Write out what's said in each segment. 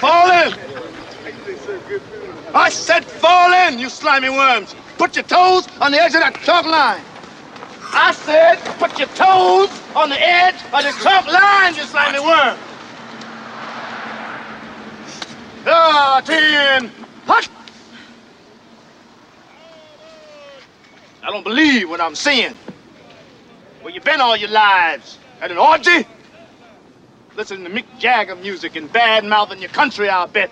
Fall in! I said fall in, you slimy worms! Put your toes on the edge of that chalk line! I said put your toes on the edge of the chalk line, you slimy worm! Ah, ten! I don't believe what I'm seeing. Where you been all your lives? At an orgy? Listening to Mick Jagger music and bad mouthing your country, I'll bet.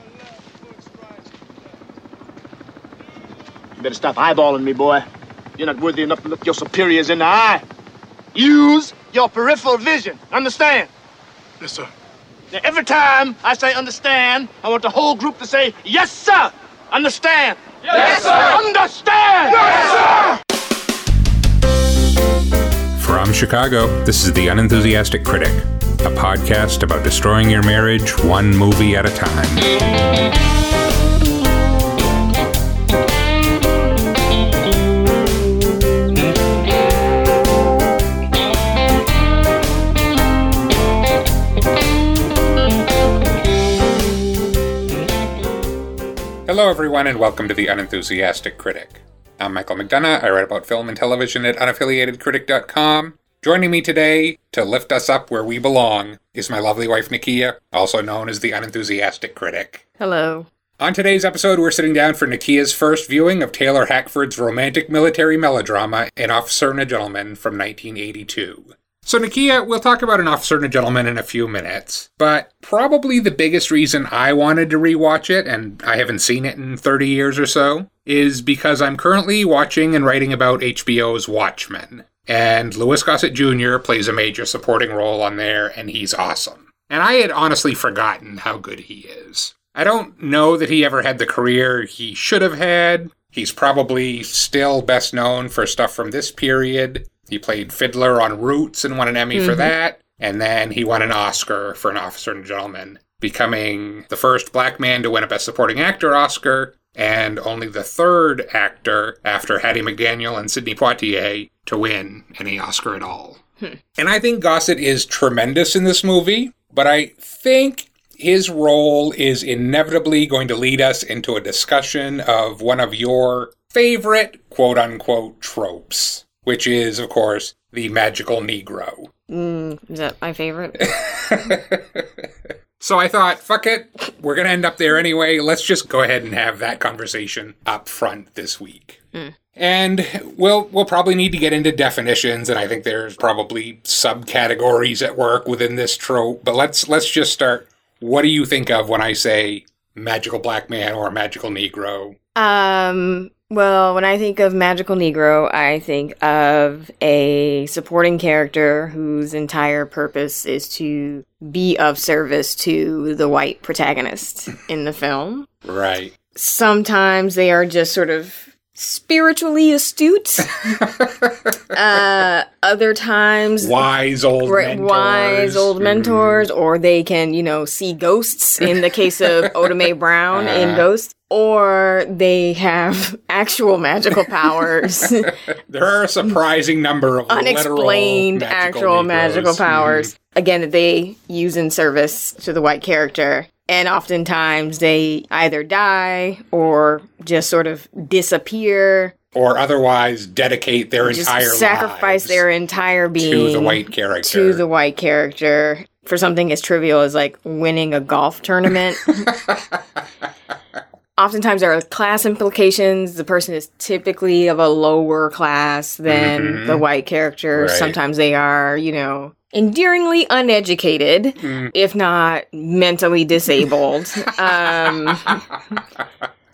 You better stop eyeballing me, boy. You're not worthy enough to look your superiors in the eye. Use your peripheral vision. Understand? Yes, sir. Now, every time I say understand, I want the whole group to say, yes, sir. Understand? Yes, sir. Understand? Yes, sir. From Chicago, this is The Unenthusiastic Critic, a podcast about destroying your marriage one movie at a time. Hello, everyone, and welcome to The Unenthusiastic Critic. I'm Michael McDonough. I write about film and television at unaffiliatedcritic.com. Joining me today to lift us up where we belong is my lovely wife, Nakia, also known as the Unenthusiastic Critic. Hello. On today's episode, we're sitting down for Nakia's first viewing of Taylor Hackford's romantic military melodrama, An Officer and a Gentleman from 1982. So, Nakia, we'll talk about An Officer and a Gentleman in a few minutes, but probably the biggest reason I wanted to rewatch it, and I haven't seen it in 30 years or so, is because I'm currently watching and writing about HBO's Watchmen. And Louis Gossett Jr. plays a major supporting role on there, and he's awesome. And I had honestly forgotten how good he is. I don't know that he ever had the career he should have had. He's probably still best known for stuff from this period. He played Fiddler on Roots and won an Emmy for mm-hmm. that. And then he won an Oscar for An Officer and a Gentleman, becoming the first black man to win a Best Supporting Actor Oscar and only the third actor after Hattie McDaniel and Sidney Poitier to win any Oscar at all. And I think Gossett is tremendous in this movie, but I think his role is inevitably going to lead us into a discussion of one of your favorite quote unquote tropes, which is, of course, the magical Negro. Mm, is that my favorite? So I thought, fuck it, we're going to end up there anyway. Let's just go ahead and have that conversation up front this week. Hmm. And we'll we'll probably need to get into definitions, and I think there's probably subcategories at work within this trope. But let's let's just start. What do you think of when I say magical black man or magical Negro? Um, well, when I think of Magical Negro, I think of a supporting character whose entire purpose is to be of service to the white protagonist in the film. Right. Sometimes they are just sort of spiritually astute. uh, other times Wise old Right, mentors. wise old Mhm. mentors, or they can, you know, see ghosts in the case of Oda Mae Brown in Uh-huh. Ghost, or they have actual magical powers, There are a surprising number of unexplained magical actual magical Mhm. powers. Again, that they use in service to the white character. And oftentimes they either die or just sort of disappear, Or otherwise dedicate their just entire sacrifice their entire being to the white character. to the white character for something as trivial as like winning a golf tournament. Oftentimes there are class implications. The person is typically of a lower class than Mhm. the white character. Right. Sometimes they are, you know, endearingly uneducated, Mm. if not mentally disabled. um,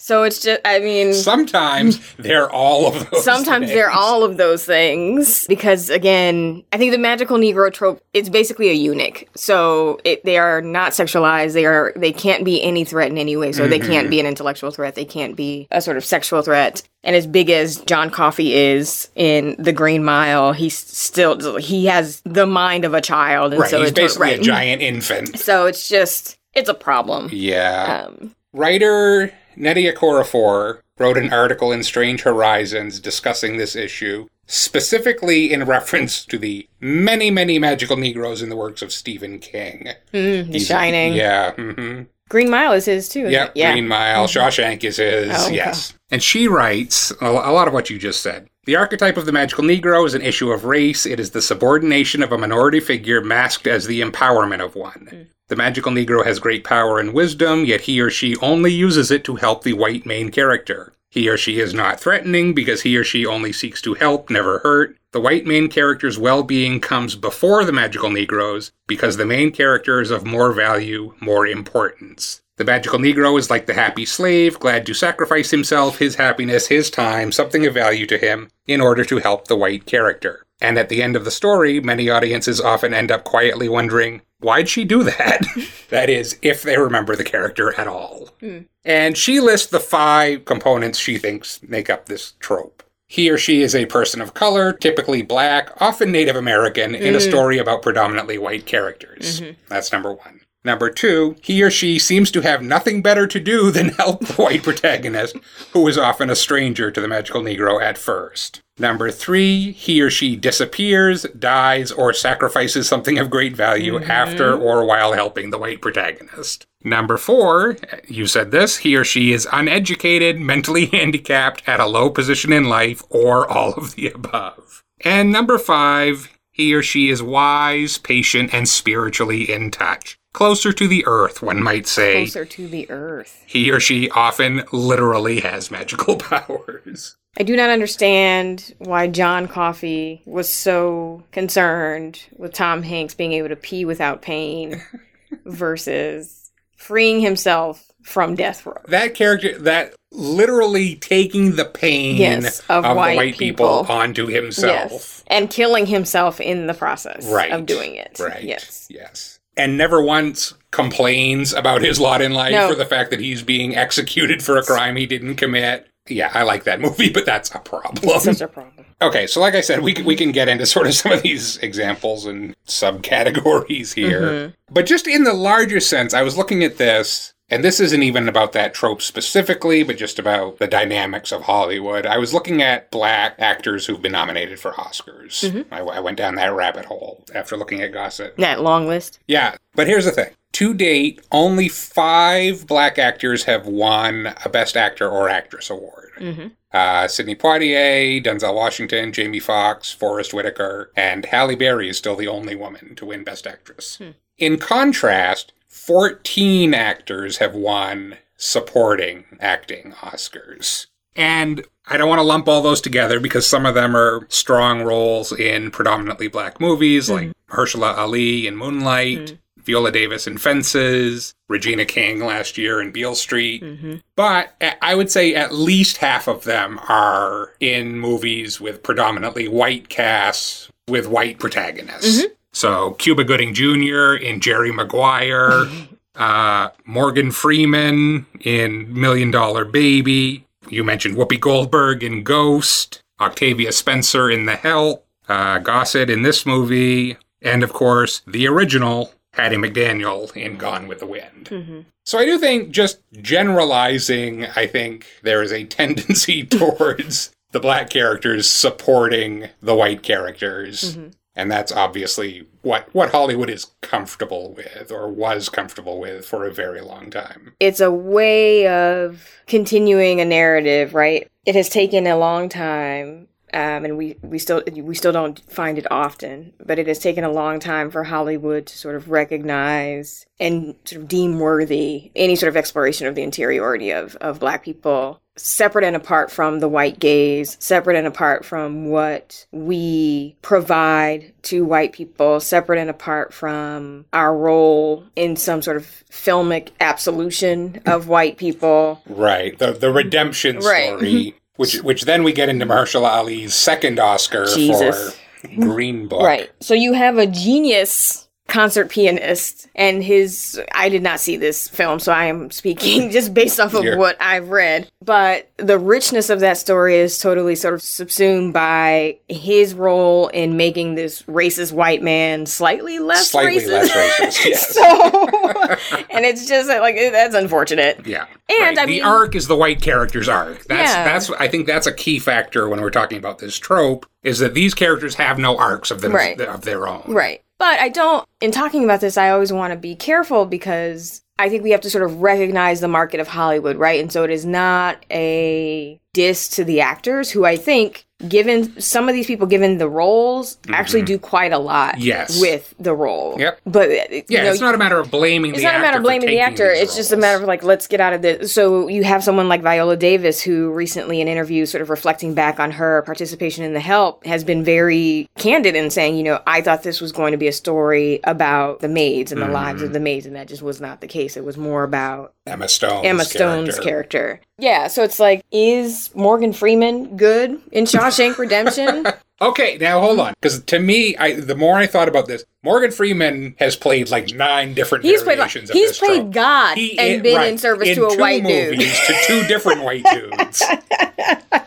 so it's just, I mean, Sometimes they're all of those. Sometimes they're things. all of those things because again, I think the magical Negro trope it's basically a eunuch. So it, they are not sexualized. They are they can't be any threat in any way. So they can't be an intellectual threat. They can't be a sort of sexual threat. And as big as John Coffey is in The Green Mile, he's still he has the mind of a child. And Right, so he's it's basically right. a giant infant. So it's just it's a problem. Yeah. Um, Writer Nnedi Okorafor wrote an article in Strange Horizons discussing this issue, specifically in reference to the many, many magical Negroes in the works of Stephen King. mm, The Shining. Yeah. hmm Green Mile is his too. Yep, yeah. Green Mile, Shawshank is his, Oh, okay. yes. And she writes a, a lot of what you just said. The archetype of the magical Negro is an issue of race. It is the subordination of a minority figure masked as the empowerment of one. The magical Negro has great power and wisdom, yet he or she only uses it to help the white main character. He or she is not threatening because he or she only seeks to help, never hurt. The white main character's well being comes before the magical Negroes because the main character is of more value, more importance. The magical Negro is like the happy slave, glad to sacrifice himself, his happiness, his time, something of value to him, in order to help the white character. And at the end of the story, many audiences often end up quietly wondering, why'd she do that? that is, if they remember the character at all. Hmm. And she lists the five components she thinks make up this trope. He or she is a person of color, typically black, often Native American, in a hmm. story about predominantly white characters. Mm-hmm. That's number one. Number two, he or she seems to have nothing better to do than help the white protagonist, who is often a stranger to the magical Negro at first. Number three, he or she disappears, dies, or sacrifices something of great value mm-hmm. after or while helping the white protagonist. Number four, you said this, he or she is uneducated, mentally handicapped, at a low position in life, or all of the above. And number five, he or she is wise, patient, and spiritually in touch. Closer to the earth, one might say. Closer to the earth. He or she often literally has magical powers. I do not understand why John Coffey was so concerned with Tom Hanks being able to pee without pain versus freeing himself from death row. That character, that literally taking the pain Yes, of the white white people, people. onto himself. Yes. And killing himself in the process Right. of doing it. Right. Yes. Yes. And never once complains about his lot in life No. or the fact that he's being executed for a crime he didn't commit. Yeah, I like that movie, but that's a problem. Such a problem. Okay, so like I said, we, we can get into sort of some of these examples and subcategories here. Mm-hmm. But just in the larger sense, I was looking at this, and this isn't even about that trope specifically, but just about the dynamics of Hollywood. I was looking at black actors who've been nominated for Oscars. Mm-hmm. I, I went down that rabbit hole after looking at Gossett. That long list. Yeah, but here's the thing. To date, only five black actors have won a Best Actor or Actress award. Mm-hmm. Uh, Sidney Poitier, Denzel Washington, Jamie Foxx, Forest Whitaker, and Halle Berry is still the only woman to win Best Actress. Hmm. In contrast, 14 actors have won supporting acting Oscars. And I don't want to lump all those together because some of them are strong roles in predominantly black movies, like mm. Mahershala Ali in Moonlight, mm-hmm. Viola Davis in Fences, Regina King last year in Beale Street. Mm-hmm. But I would say at least half of them are in movies with predominantly white casts with white protagonists. Mm-hmm. So Cuba Gooding Jr. in Jerry Maguire, uh, Morgan Freeman in Million Dollar Baby. You mentioned Whoopi Goldberg in Ghost, Octavia Spencer in The Help, uh, Gossett in this movie, and of course, the original Hattie McDaniel in Gone with the Wind. So I do think just generalizing, I think there is a tendency towards the black characters supporting the white characters. And that's obviously what, what Hollywood is comfortable with or was comfortable with for a very long time. It's a way of continuing a narrative, right? It has taken a long time. Um, and we, we still we still don't find it often, but it has taken a long time for Hollywood to sort of recognize and sort of deem worthy any sort of exploration of the interiority of, of black people, separate and apart from the white gaze, separate and apart from what we provide to white people, separate and apart from our role in some sort of filmic absolution of white people. Right. The the redemption Right. story, mm-hmm. which which then we get into Mahershala Ali's second Oscar Jesus. for Green Book. Right. So you have a genius concert pianist and his I did not see this film so I am speaking just based off of Yeah. what I've read but the richness of that story is totally sort of subsumed by his role in making this racist white man slightly less Slightly racist less racist, yes. so and it's just like that's unfortunate Yeah. And, I the mean- arc is the white character's arc. That's Yeah. that's I think that's a key factor when we're talking about this trope is that these characters have no arcs of them Right. of their own. Right. But I don't, in talking about this, I always want to be careful because I think we have to sort of recognize the market of Hollywood, right? And so it is not a diss to the actors who I think given some of these people given the roles actually do quite a lot Mm-hmm. Yes. with the role. Yep. But Yeah, know, it's not a matter of blaming it's the not a actor. matter of blaming the actor. It's just a matter of like, let's get out of this. So you have someone like Viola Davis, who recently in interviews, sort of reflecting back on her participation in The Help, has been very candid in saying, you know, I thought this was going to be a story about the maids and the lives Mm-hmm. of the maids, and that just was not the case. It was more about Emma Stone. Emma Stone's character. Yeah, so it's like, is Morgan Freeman good in Shawshank Redemption? Okay, now hold on, because to me, I the more I thought about this, Morgan Freeman has played like nine different He's played like, variations of he's played trope. God He and been right, in service in to a white dude. to two different white dudes.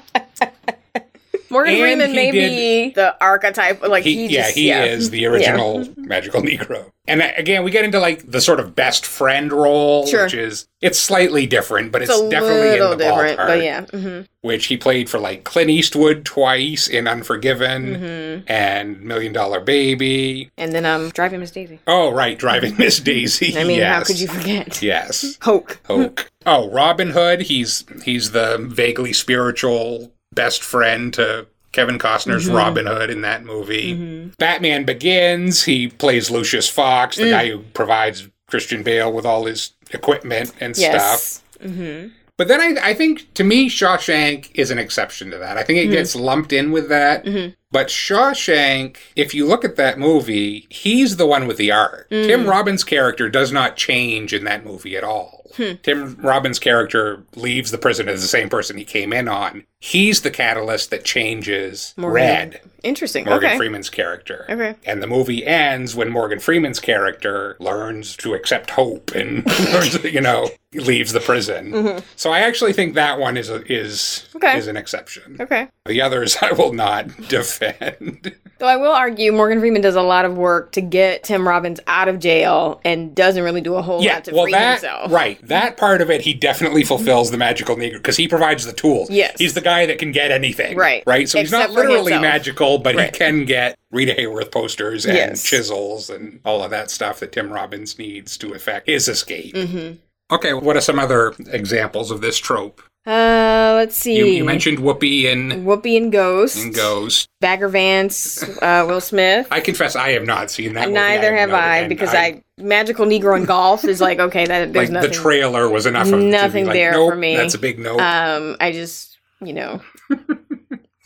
Morgan And Freeman he may did- be the archetype, like He, he, yeah, just, he is the original magical Negro. And again, we get into like the sort of best friend role, Sure. which is it's slightly different, but it's, It's a definitely little in the different, ballpark. but yeah. hmm Which he played for like Clint Eastwood twice in Unforgiven Mm-hmm. and Million Dollar Baby. And then um, driving Miss Daisy. Oh, right, Driving Miss Daisy. I mean, how could you forget? Yes. Hoke. Hoke. Oh, Robin Hood. He's he's the vaguely spiritual best friend to Kevin Costner's Mm-hmm. Robin Hood in that movie. Mm-hmm. Batman Begins. He plays Lucius Fox, Mm. the guy mm. who provides Christian Bale with all his equipment and stuff. Yes. But then I, I think to me, Shawshank is an exception to that. I think it mm. gets lumped in with that. Mm-hmm. But Shawshank, if you look at that movie, he's the one with the arc. Mm. Tim Robbins' character does not change in that movie at all. Hmm. Tim Robbins' character leaves the prison as the same person he came in on. He's the catalyst that changes Red. Interesting. Morgan okay. Freeman's character. Okay. And the movie ends when Morgan Freeman's character learns to accept hope and learns, you know, leaves the prison. So I actually think that one is a, is Mm-hmm. Okay. is an exception. Okay. The others I will not defend. Though I will argue Morgan Freeman does a lot of work to get Tim Robbins out of jail and doesn't really do a whole yeah, lot to well free that himself. right, that part of it he definitely fulfills the magical negro because he provides the tools. Yes. he's the guy that can get anything. Right. right. So he's not literally magical, but Right. he can get Rita Hayworth posters and Yes. chisels and all of that stuff that Tim Robbins needs to effect his escape. Mm-hmm. Okay, what are some other examples of this trope? Uh, let's see. You, you mentioned Whoopi and Whoopi and Ghost. and Ghost. Bagger Vance, uh, Will Smith. I confess I have not seen that. Neither have I because I, Magical Negro in golf is like okay that there's like nothing. the trailer was enough. Of, nothing like, there nope, for me. That's a big note. Um, I just you know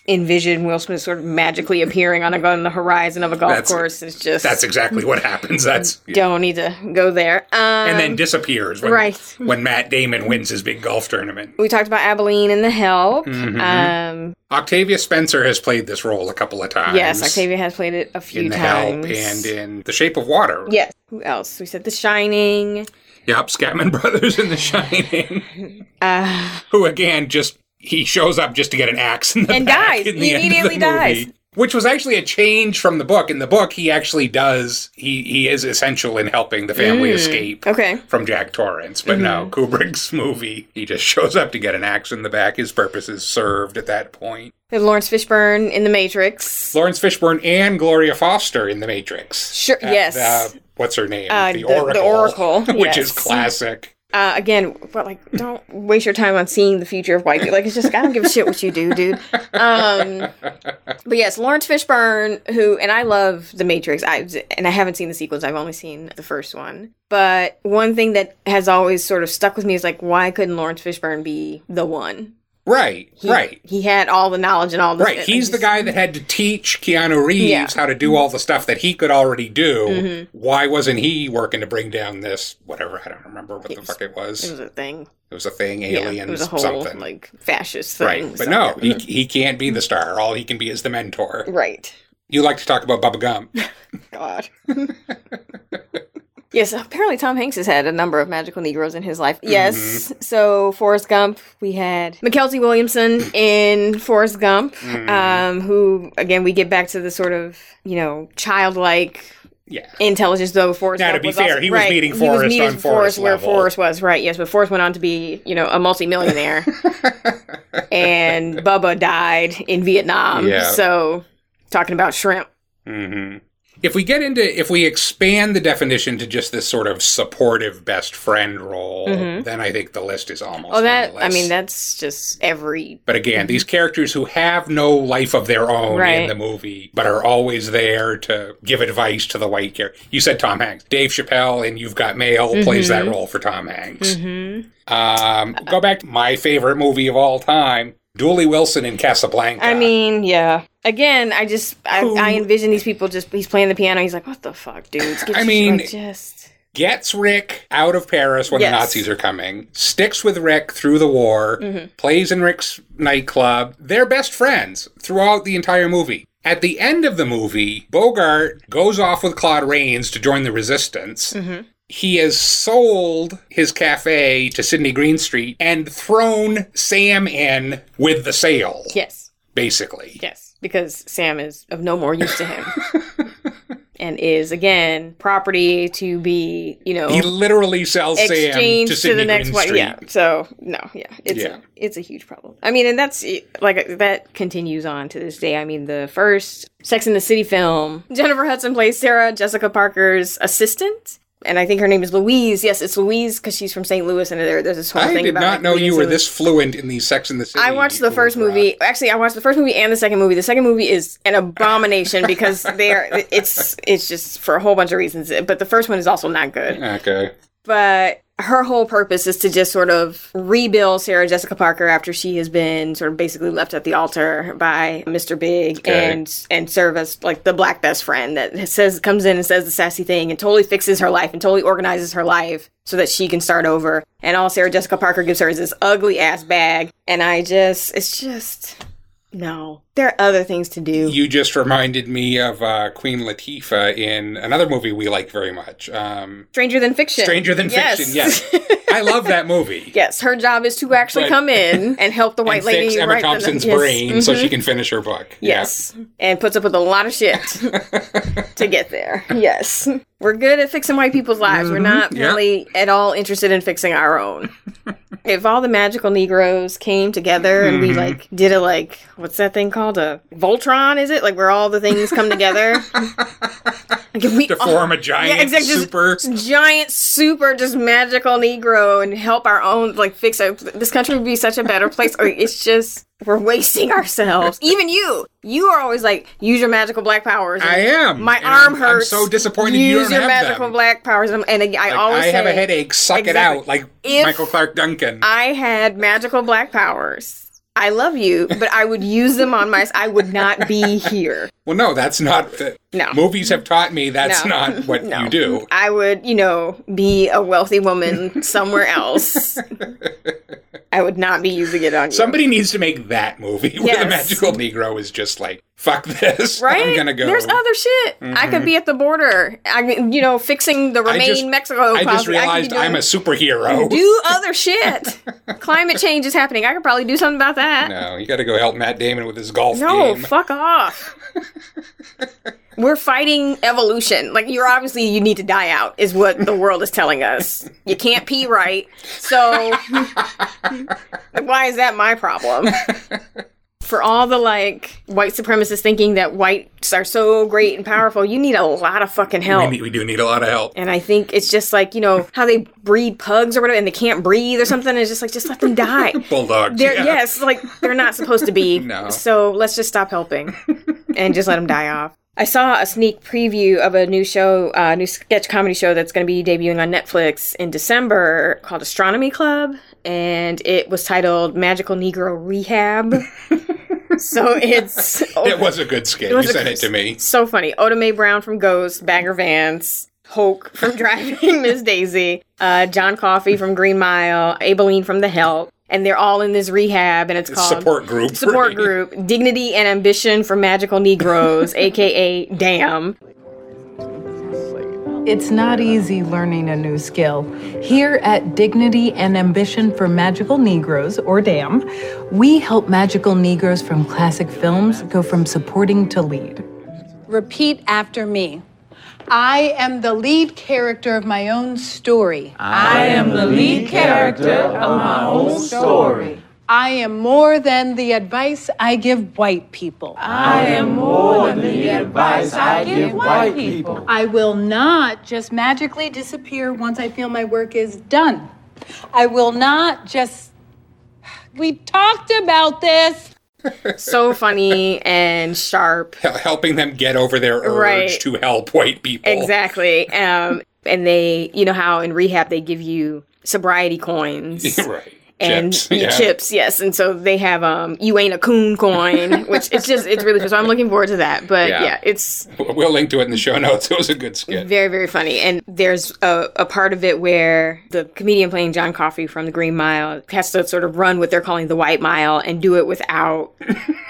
envision Will Smith sort of magically appearing on a on the horizon of a golf That's- course. It's just that's exactly what happens. That's don't need to go there. Um, and then disappears when, right. when Matt Damon wins his big golf tournament. we talked about Aibileen and the Help. Mm-hmm. Um, Octavia Spencer has played this role a couple of times. yes, Octavia has played it a few in The times. Help and in The Shape of Water. yes. Who else? We said The Shining. Yep, Scatman Brothers in The Shining. Uh, Who again just he shows up just to get an axe in the And dies. the He immediately the movie. dies. Which was actually a change from the book. In the book, he actually does he he is essential in helping the family escape Mm. okay. from Jack Torrance. But no, Mm-hmm. Kubrick's movie, he just shows up to get an axe in the back. His purpose is served at that point. There's Laurence Fishburne in The Matrix. Laurence Fishburne and Gloria Foster in The Matrix. Sure, Uh, yes. uh, what's her name? Uh, the- the Oracle, which is classic. Uh, again, but like, don't waste your time on seeing the future of white people. Like, it's just I don't give a shit what you do, dude. Um, but yes, Laurence Fishburne, who and I love The Matrix. I and I haven't seen the sequels. I've only seen the first one. But one thing that has always sort of stuck with me is like, why couldn't Laurence Fishburne be the one? Right, He, right. He had all the knowledge and all the Right, he's the guy that had to teach Keanu Reeves Yeah. Mm-hmm. how to do all the stuff that he could already do. Why wasn't he working to bring down this whatever? I don't remember what the fuck it was. It was a thing. It was a thing, Yeah, aliens, it was a whole something. like fascist thing. right, but no, he he can't be the star. All he can be is the mentor. Right. You like to talk about Bubba Gump. God. yes, apparently Tom Hanks has had a number of magical Negroes in his life. Yes. So Forrest Gump, we had Mykelti Williamson in Forrest Gump, um, who again we get back to the sort of you know childlike Yeah. intelligence though Forrest Now, to be was fair, also, he was right, meeting he Forrest meeting on Forrest where level. Forrest was right yes but Forrest went on to be you know a multimillionaire and Bubba died in Vietnam Yeah. so talking about shrimp hmm If we get into, if we expand the definition to just this sort of supportive best friend role, mm-hmm. then I think the list is almost. Oh, that I mean, that's just every. But again, these characters who have no life of their own in the movie, but are always there to give advice to the white character. You said Tom Hanks. Dave Chappelle and You've Got Mail plays that mm-hmm. role for Tom Hanks. Mm-hmm. Um, go back to my favorite movie of all time, Dooley Wilson in Casablanca. I mean, yeah. Again, I just I, Who- I envision these people just he's playing the piano. He's like, what the fuck, dudes? Get I mean- just gets Rick out of Paris when Yes. the Nazis are coming, sticks with Rick through the war, Mm-hmm. plays in Rick's nightclub. They're best friends throughout the entire movie. At the end of the movie, Bogart goes off with Claude Rains to join the resistance. Mm-hmm. He has sold his cafe to Sidney Greenstreet and thrown Sam in with the sale, yes, basically. yes, because Sam is of no more use to him. And is again property to be, you know, He literally sells Sam to to, the next one. Yeah. So no, yeah, it's Yeah. a it's a huge problem. I mean, and that's like that continues on to this day. I mean, the first Sex in the City film, Jennifer Hudson plays Sarah Jessica Parker's assistant. And I think her name is Louise. Yes, it's Louise because she's from St. Louis, and there, there's this whole I thing I did about not like, know you were this fluent in the Sex and the City. I watched the first movie. Actually, I watched the first movie and the second movie. The second movie is an abomination because they're it's it's just for a whole bunch of reasons. But the first one is also not good. Okay. But her whole purpose is to just sort of rebuild Sarah Jessica Parker after she has been sort of basically left at the altar by Mr. Big Okay. and and serve as like the black best friend that says comes in and says the sassy thing and totally fixes her life and totally organizes her life so that she can start over. And all Sarah Jessica Parker gives her is this ugly ass bag. And I just it's just no. There are other things to do. You just reminded me of uh, Queen Latifah in another movie we like very much, um, Stranger than fiction. Stranger Than Yes. Fiction. Yes, I love that movie. Yes, her job is to actually But- come in and help the white and lady fix Emma write the- Thompson's yes, brain so mhm. she can finish her book. Yes. And puts up with a lot of shit to get there. Yes. We're good at fixing white people's lives. We're mm-hmm. not Yeah. really at all interested in fixing our own. if all the magical Negroes came together and we mm-hmm. like did a like what's that thing called? A Voltron, is it? Like where all the things come together? like if we To form a giant yeah, exactly, super. giant super just magical negro and help our own like fix it this country would be such a better place Or it's just we're wasting ourselves even you you are always like use your magical black powers I am. my arm I'm, hurts I'm so disappointed use you your magical them. black powers and and I Like, always I have say, a headache. Suck it out, like If- Michael Clarke Duncan. I had magical black powers I love you, but I would use them on my. I would not be here. well, no, that's not. The, No. Movies have taught me that's No. not what No. you do. I would, you know, be a wealthy woman somewhere else. I would not be using it on you. Somebody needs to make that movie where the magical Negro is just like, fuck this. right? I'm gonna go. There's other shit. I could mm-hmm. be at the border. I, mean, you know, fixing the I Remain just- Mexico. I just conflict. could be realized doing- I'm a superhero. do other shit. Climate change is happening. I could probably do something about that. No, you got to go help Matt Damon with his golf No, game. fuck off. We're fighting evolution. Like you're obviously you need to die out is what the world is telling us. You can't pee right. So like, why is that my problem? For all the like white supremacists thinking that whites are so great and powerful, you need a lot of fucking we, help. need, we do need a lot of help. and I think it's just like, you know, how they breed pugs or whatever and they can't breathe or something. It's just like, just let them die. Bulldogs. They're, yeah. Yes, like they're not supposed to be. No. So let's just stop helping and just let them die off. I saw a sneak preview of a new show, a uh, new sketch comedy show that's going to be debuting on Netflix in December called Astronomy Club, and it was titled Magical Negro Rehab. so it's It was a good skit. You sent it to me. so funny. Oda Mae Brown from Ghost, Bagger Vance, Hoke from Driving Miss Daisy, uh, John Coffey from Green Mile, Aibileen from The Help, and they're all in this rehab, and it's called Support group. Support? Group, Dignity and Ambition for Magical Negroes, aka DAM. It's not easy learning a new skill. Here at Dignity and Ambition for Magical Negroes, or DAM, we help magical Negroes from classic films go from supporting to lead. Repeat after me. I am the lead character of my own story. I am the lead character of my own story. I am more than the advice I give white people. I am more than the advice I give white people. I will not just magically disappear once I feel my work is done. I will not just. We talked about this. so funny and sharp. Helping them get over their urge Right. to help white people. Exactly. Um, and they, you know how in rehab they give you sobriety coins. right. And Chips. yeah. chips, yes. And so they have um you ain't a coon coin, which it's just it's really so I'm looking forward to that. But Yeah. yeah, it's We'll link to it in the show notes. It was a good skit. very very funny. And there's a, a part of it where the comedian playing John Coffey from the Green Mile has to sort of run what they're calling the White Mile and do it without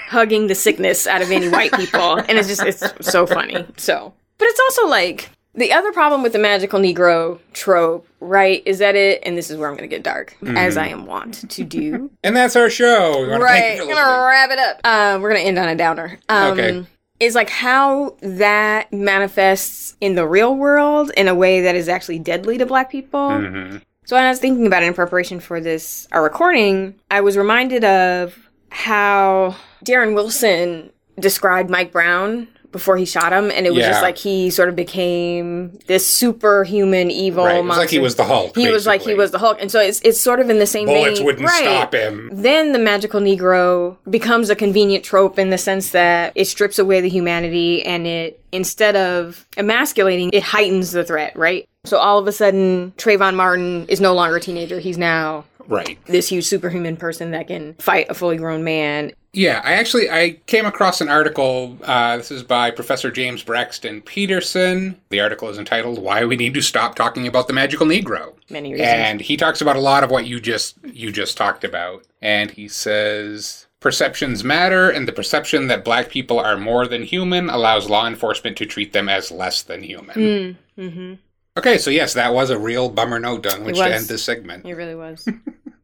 hugging the sickness out of any white people. And it's just it's so funny. So, but it's also like the other problem with the magical Negro trope, right, is that it, and this is where I'm going to get dark, as I am wont to do. And that's our show. We wanna thank Right. you for Gonna wrap it up. Uh, we're gonna end on a downer. Um, Okay. Is like how that manifests in the real world in a way that is actually deadly to black people. Mm-hmm. So when I was thinking about it in preparation for this our recording, I was reminded of how Darren Wilson described Mike Brown before he shot him, and it was Yeah. just like he sort of became this superhuman evil Right. It was monster. like he was the Hulk. He was like he was the Hulk, and so it's it's sort of in the same Bullets vein. wouldn't right. stop him. Then the magical Negro becomes a convenient trope in the sense that it strips away the humanity and it, instead of emasculating, it heightens the threat, right? So all of a sudden, Trayvon Martin is no longer a teenager. He's now Right. this huge superhuman person that can fight a fully grown man. Yeah, I actually I came across an article. Uh, this is by Professor James Braxton Peterson. The article is entitled "Why We Need to Stop Talking About the Magical Negro." Many reasons. and he talks about a lot of what you just you just talked about. And he says perceptions matter, and the perception that black people are more than human allows law enforcement to treat them as less than human. Mm-hmm. Okay, so yes, that was a real bummer note on which to end this segment. It really was.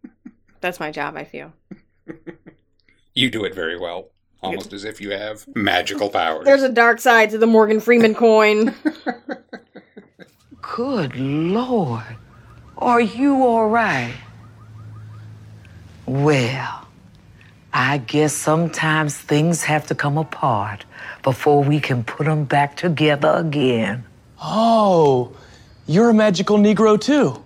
That's my job, I feel. You do it very well. Almost as if you have magical powers. There's a dark side to the Morgan Freeman coin. Good Lord. Are you all right? Well, I guess sometimes things have to come apart before we can put them back together again. Oh, you're a magical Negro too.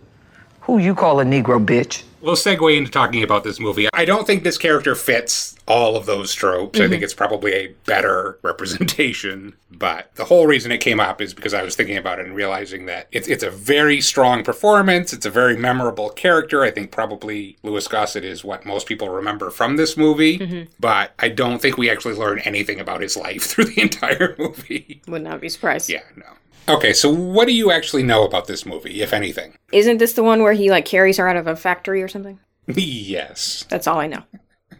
Who you call a Negro bitch? We'll segue into talking about this movie. I don't think this character fits all of those tropes. I think mhm. it's probably a better representation. But the whole reason it came up is because I was thinking about it and realizing that it's, it's a very strong performance. It's a very memorable character. I think probably Louis Gossett is what most people remember from this movie. Mm-hmm. But I don't think we actually learn anything about his life through the entire movie. Would not be surprised. yeah, no. Okay, so what do you actually know about this movie, if anything? Isn't this the one where he like carries her out of a factory or something? yes. That's all I know.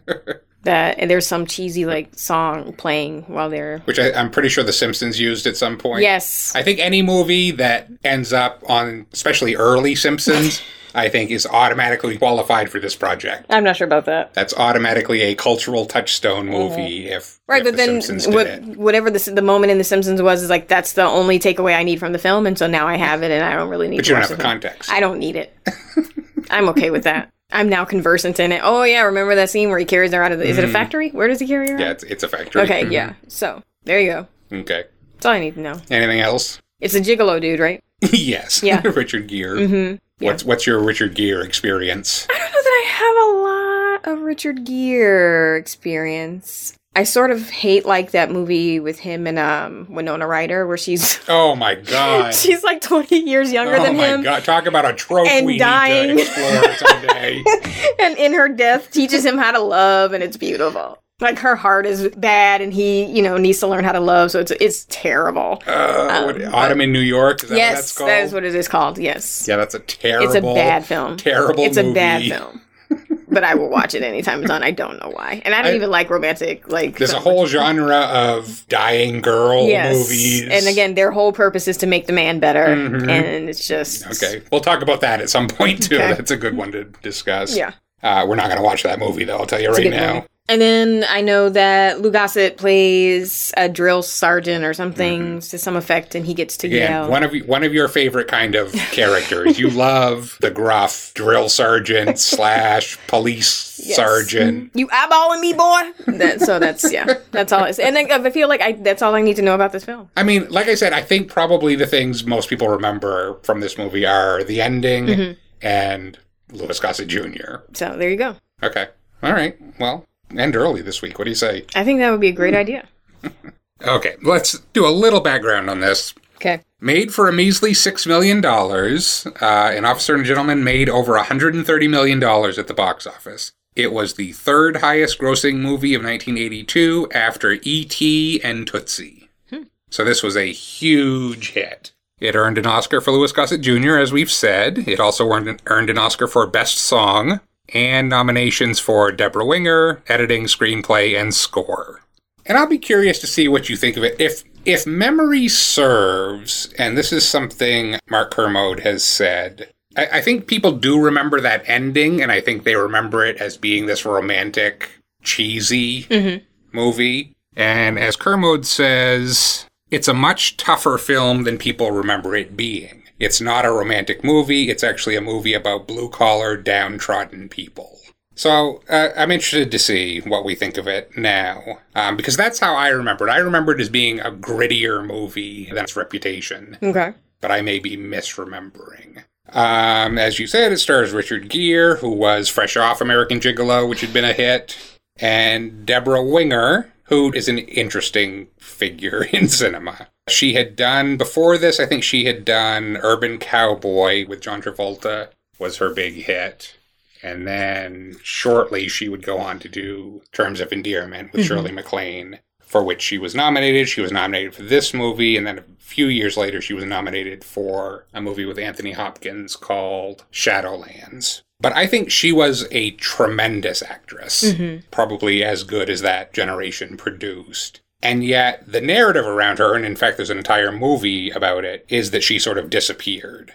that and there's some cheesy like song playing while they're Which I, I'm pretty sure The Simpsons used at some point. Yes. I think any movie that ends up on, especially early Simpsons, I think is automatically qualified for this project. I'm not sure about that. That's automatically a cultural touchstone movie if, Mm-hmm. Right, if but The then what, whatever the the moment in The Simpsons was is like that's the only takeaway I need from the film, and so now I have it, and I don't really need. But you don't have the film. context. I don't need it. I'm okay with that. I'm now conversant in it. Oh yeah, remember that scene where he carries her out of the? Is it a factory? Where does he carry her? Mm-hmm. yeah, out? it's, it's a factory. Okay, Mhm. yeah. So there you go. Okay. That's all I need to know. Anything else? It's a gigolo dude, right? yes. Yeah. Richard Gere. Mm-hmm. Yeah. What's what's your Richard Gere experience? I don't know that I have a lot of Richard Gere experience. I sort of hate like that movie with him and um Winona Ryder where she's Oh my god. she's like 20 years younger oh than my him god. Talk about a trope And we dying. need to explore someday. and in her death teaches him how to love and it's beautiful. Like her heart is bad and he, you know, needs to learn how to love so it's it's terrible. Uh, what, Autumn in New York? Is that what that's yes, called? that is what it is called. Yes. Yeah, that's a terrible. It's a bad film. Terrible. It's a bad film. But I will watch it anytime it's on. I don't know why. And I don't I- even like romantic like There's a whole genre of dying girl yes. movies. And again, their whole purpose is to make the man better. And it's just okay, we'll talk about that at some point too. Okay. That's a good one to discuss. Yeah. Uh, we're not going to watch that movie though. I'll tell you It's right now. movie. And then I know that Lou Gossett plays a drill sergeant or something to some effect, and he gets to Again, yell. one of one of your favorite kind of characters. you love the gruff drill sergeant slash police sergeant. you eyeballing me, boy? That, so that's yeah, that's all. I. And then I feel like I that's all I need to know about this film. I mean, like I said, I think probably the things most people remember from this movie are the ending Mm-hmm. and Louis Gossett Jr. So there you go. Okay. All right. Well, end early this week. What do you say? I think that would be a great idea. Okay, let's do a little background on this. Okay. Made for a measly $6 million, uh, An Officer and Gentleman made over $130 million at the box office. It was the third highest grossing movie of 1982 after E.T. and Tootsie. So this was a huge hit. It earned an Oscar for Louis Gossett Jr., as we've said. It also earned an, earned an Oscar for Best Song and nominations for Debra Winger, editing, screenplay, and score. And I'll be curious to see what you think of it. If if memory serves, and this is something Mark Kermode has said, I, I think people do remember that ending, and I think they remember it as being this romantic, cheesy mm-hmm. movie. And as Kermode says, it's a much tougher film than people remember it being. It's not a romantic movie, it's actually a movie about blue collar, downtrodden people. So uh, I'm interested to see what we think of it now, um, because that's how I remember it. I remember it as being a grittier movie than its reputation, Okay. but I may be misremembering. Um, as you said, it stars Richard Gere, who was fresh off American Gigolo, which had been a hit, and Debra Winger, who is an interesting figure in cinema. She had done, before this, I think she had done Urban Cowboy with John Travolta, was her big hit. And then shortly she would go on to do Terms of Endearment with mm-hmm. Shirley MacLaine, for which she was nominated. She was nominated for this movie, and then a few years later she was nominated for a movie with Anthony Hopkins called Shadowlands. But I think she was a tremendous actress, mm-hmm. probably as good as that generation produced. And yet, the narrative around her, and in fact, there's an entire movie about it, is that she sort of disappeared.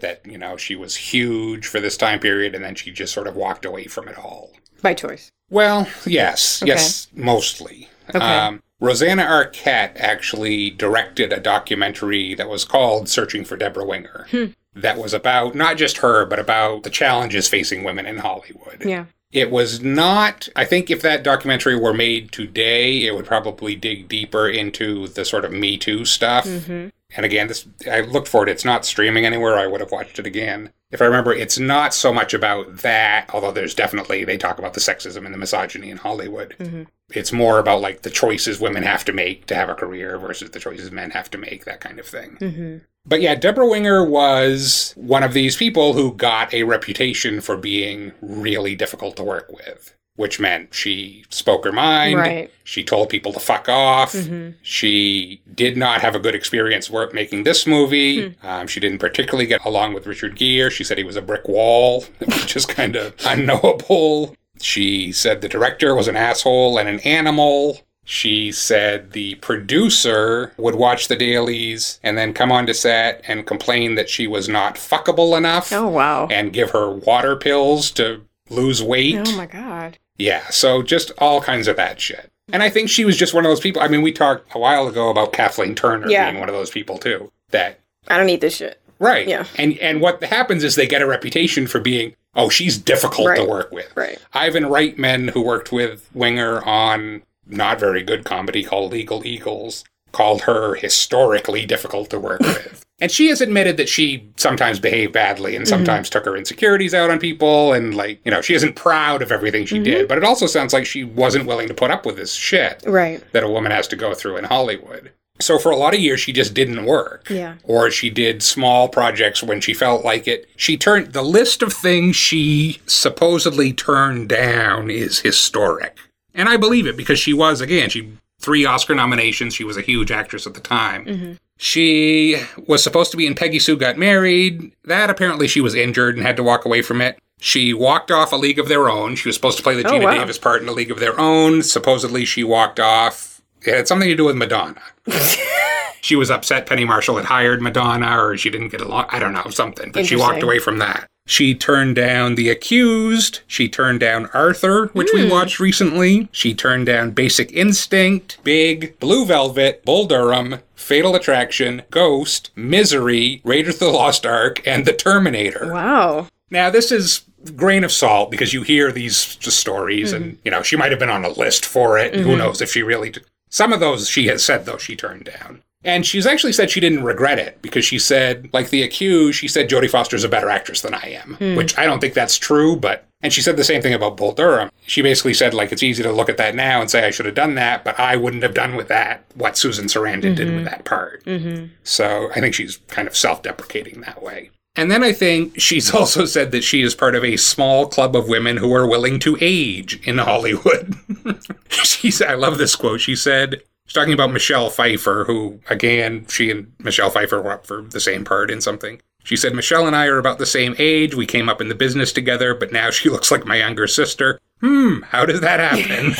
That, you know, she was huge for this time period, and then she just sort of walked away from it all. By choice. Well, yes, yes, mostly. Okay. Um, Rosanna Arquette actually directed a documentary that was called Searching for Debra Winger. That was about not just her, but about the challenges facing women in Hollywood. Yeah. It was not, I think if that documentary were made today, it would probably dig deeper into the sort of Me Too stuff. Mm-hmm. And again, this I looked for it. It's not streaming anywhere. I would have watched it again. If I remember, it's not so much about that, although there's definitely, they talk about the sexism and the misogyny in Hollywood. Mm-hmm. It's more about like the choices women have to make to have a career versus the choices men have to make, that kind of thing. Mm-hmm. But yeah, Debra Winger was one of these people who got a reputation for being really difficult to work with, which meant she spoke her mind. Right. She told people to fuck off. She did not have a good experience work making this movie. Um, she didn't particularly get along with Richard Gere. She said he was a brick wall, which is kind of unknowable. She said the director was an asshole and an animal. She said the producer would watch the dailies and then come onto set and complain that she was not fuckable enough Oh wow. and give her water pills to lose weight. Oh my god. Yeah, so just all kinds of that shit. And I think she was just one of those people. I mean, we talked a while ago about Kathleen Turner Yeah. being one of those people too. That I don't need this shit. right. Yeah. And and what happens is they get a reputation for being oh she's difficult to work with. Right. Ivan Reitman, who worked with Winger on not very good comedy called Legal Eagles, called her historically difficult to work with. And she has admitted that she sometimes behaved badly and mm-hmm. sometimes took her insecurities out on people. And, like, you know, she isn't proud of everything she mm-hmm. did. But it also sounds like she wasn't willing to put up with this shit Right. that a woman has to go through in Hollywood. So for a lot of years, she just didn't work. Yeah. Or she did small projects when she felt like it. She turned the list of things she supposedly turned down is historic. And I believe it because she was, again, she three Oscar nominations. She was a huge actress at the time. Mm-hmm. She was supposed to be in Peggy Sue Got Married. That apparently she was injured and had to walk away from it. She walked off A League of Their Own. She was supposed to play the Oh, Geena wow. Davis part in A League of Their Own. Supposedly she walked off. It had something to do with Madonna. she was upset Penny Marshall had hired Madonna or she didn't get along. I don't know, something. But she walked away from that. She turned down The Accused. She turned down Arthur, which we hmm. watched recently. She turned down Basic Instinct, Big, Blue Velvet, Bull Durham, Fatal Attraction, Ghost, Misery, Raiders of the Lost Ark, and The Terminator. Wow. Now, this is grain of salt because you hear these stories, and mm-hmm. you know she might have been on a list for it. Who mm-hmm. knows if she really? Some of those she has said though she turned down, and she's actually said she didn't regret it because she said, like the accused, she said Jodie Foster's a better actress than I am, hmm. which I don't think that's true, but. And she said the same thing about Bull Durham. She basically said, like, it's easy to look at that now and say I should have done that, but I wouldn't have done with that what Susan Sarandon did with mm-hmm. that part. Mm-hmm. So I think she's kind of self deprecating that way. And then I think she's also said that she is part of a small club of women who are willing to age in Hollywood. she's, I love this quote. She said, she's talking about Michelle Pfeiffer, who, again, she and Michelle Pfeiffer were up for the same part in something. She said, Michelle and I are about the same age. We came up in the business together, but now she looks like my younger sister. Hmm, how does that happen?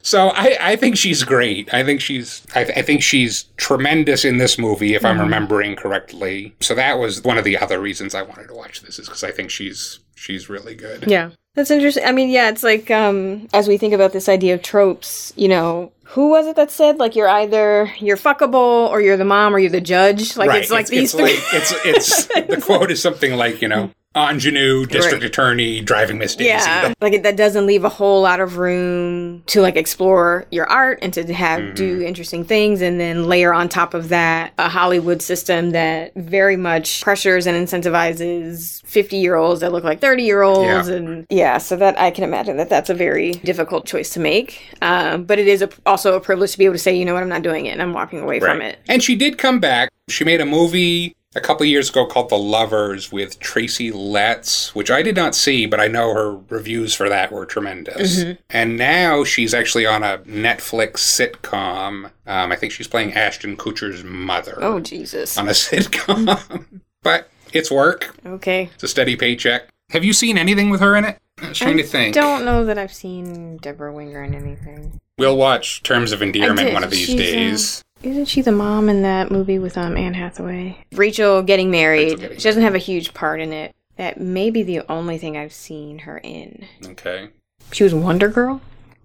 So I, I think she's great. I think she's I, I think she's tremendous in this movie, if I'm remembering correctly. So that was one of the other reasons I wanted to watch this, is because I think she's she's really good. Yeah. That's interesting. I mean, yeah, it's like um as we think about this idea of tropes, you know, who was it that said like you're either you're fuckable or you're the mom or you're the judge? Like right. it's like these it's three. like- it's it's the quote is something like you know ingenue, district Right. attorney, driving Miss Daisy. yeah, like it, that doesn't leave a whole lot of room to like explore your art and to have Mm-hmm. do interesting things, and then layer on top of that a Hollywood system that very much pressures and incentivizes fifty year olds that look like thirty year olds, Yeah. and yeah, so that I can imagine that that's a very difficult choice to make. Um, but it is a, also a privilege to be able to say, you know what, I'm not doing it, and I'm walking away from it. And she did come back. She made a movie a couple years ago called The Lovers with Tracy Letts, which I did not see, but I know her reviews for that were tremendous. Mm-hmm. And now she's actually on a Netflix sitcom. Um, I think she's playing Ashton Kutcher's mother Oh Jesus. on a sitcom. but it's work. Okay. It's a steady paycheck. Have you seen anything with her in it? I was trying to think. Don't know that I've seen Debra Winger in anything. We'll watch Terms of Endearment one of these She's, uh, days. Isn't she the mom in that movie with um Anne Hathaway? Rachel getting married. Rachel Getting she doesn't have a huge part in it. That may be the only thing I've seen her in. Okay. She was Wonder Girl.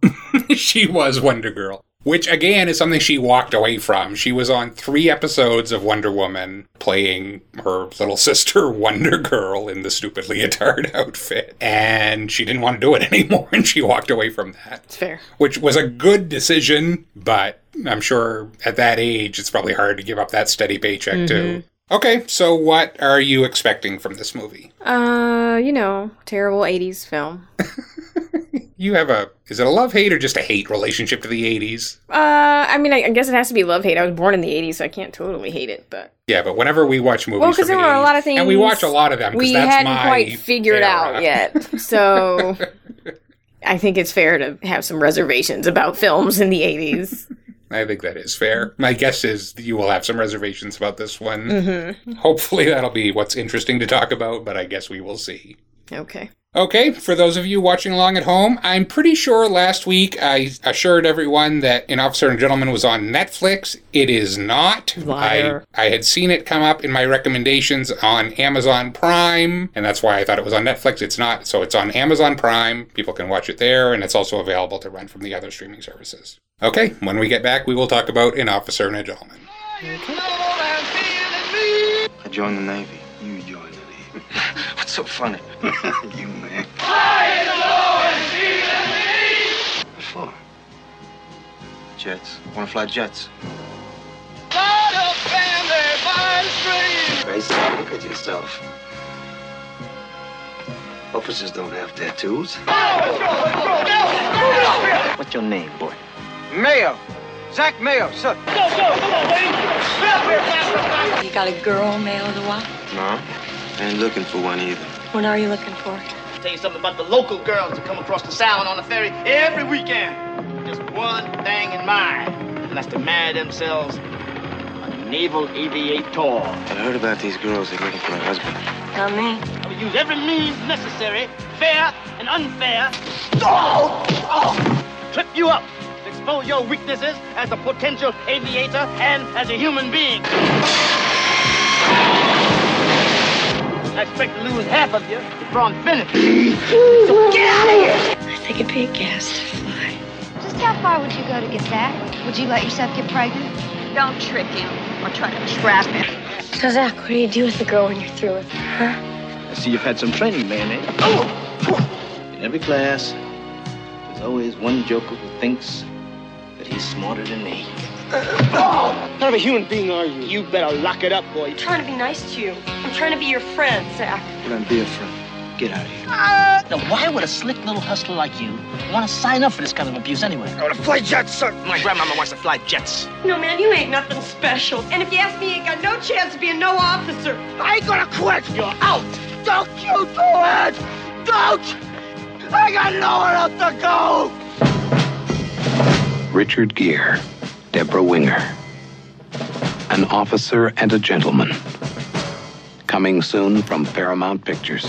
she was Wonder Girl. Which again is something she walked away from. She was on three episodes of Wonder Woman playing her little sister Wonder Girl in the stupid leotard outfit. And she didn't want to do it anymore and she walked away from that. It's fair. Which was a good decision, but I'm sure at that age it's probably hard to give up that steady paycheck too. Okay, so what are you expecting from this movie? Uh, you know, terrible '80s film. You have a is it a love hate or just a hate relationship to the 80s? Uh, I mean, I, I guess it has to be love hate. I was born in the '80s, so I can't totally hate it. But Yeah, but whenever we watch movies, well, because there were a lot of things, and we watch a lot of them we that's hadn't quite figured era. out yet. So I think it's fair to have some reservations about films in the '80s. I think that is fair. My guess is you will have some reservations about this one. Mm-hmm. Hopefully, that'll be what's interesting to talk about, but I guess we will see. Okay. Okay, for those of you watching along at home, I'm pretty sure last week I assured everyone that An Officer and a Gentleman was on Netflix. It is not. Liar. I, I had seen it come up in my recommendations on Amazon Prime, and that's why I thought it was on Netflix. It's not. So it's on Amazon Prime. People can watch it there, and it's also available to rent from the other streaming services. Okay, when we get back, we will talk about An Officer and a Gentleman. I joined the Navy. What's so funny? you, man. Fly What for? Jets. Want to fly jets? Crazy. Look at yourself. Officers don't have tattoos. What's your name, boy? Mayo. Zach Mayo, sir. Go, go, come on, baby. You got a girl Mayo, to watch? No, ain't looking for one either. What are you looking for? I'll Tell you something about the local girls that come across the Sound on the ferry every weekend. Just one thing in mind, and that's to marry themselves a naval aviator. I heard about these girls. They're looking for a husband. Not me. I will use every means necessary, fair and unfair, oh, oh, trip you up, expose your weaknesses as a potential aviator and as a human being. I expect to lose half of you before I'm finished. So get out of here! I think it'd be a gas to fly. Just how far would you go to get that? Would you let yourself get pregnant? Don't trick him or try to trap him. So, Zach, what do you do with the girl when you're through with her? Huh? I see you've had some training, man, eh? In every class, there's always one joker who thinks that he's smarter than me. What kind of a human being are you? You better lock it up, boy. I'm trying to be nice to you. I'm trying to be your friend, Zach. Well, then be a friend. Get out of here. Ah! Now, why would a slick little hustler like you want to sign up for this kind of abuse anyway? I want to fly jets, sir. My grandmama wants to fly jets. No, man, you ain't nothing special. And if you ask me, you ain't got no chance of being no officer. I ain't gonna quit. You're out. Don't you do it. Don't. I got nowhere else to go. Richard Gere, Debra Winger. An officer and a gentleman. Coming soon from Paramount Pictures.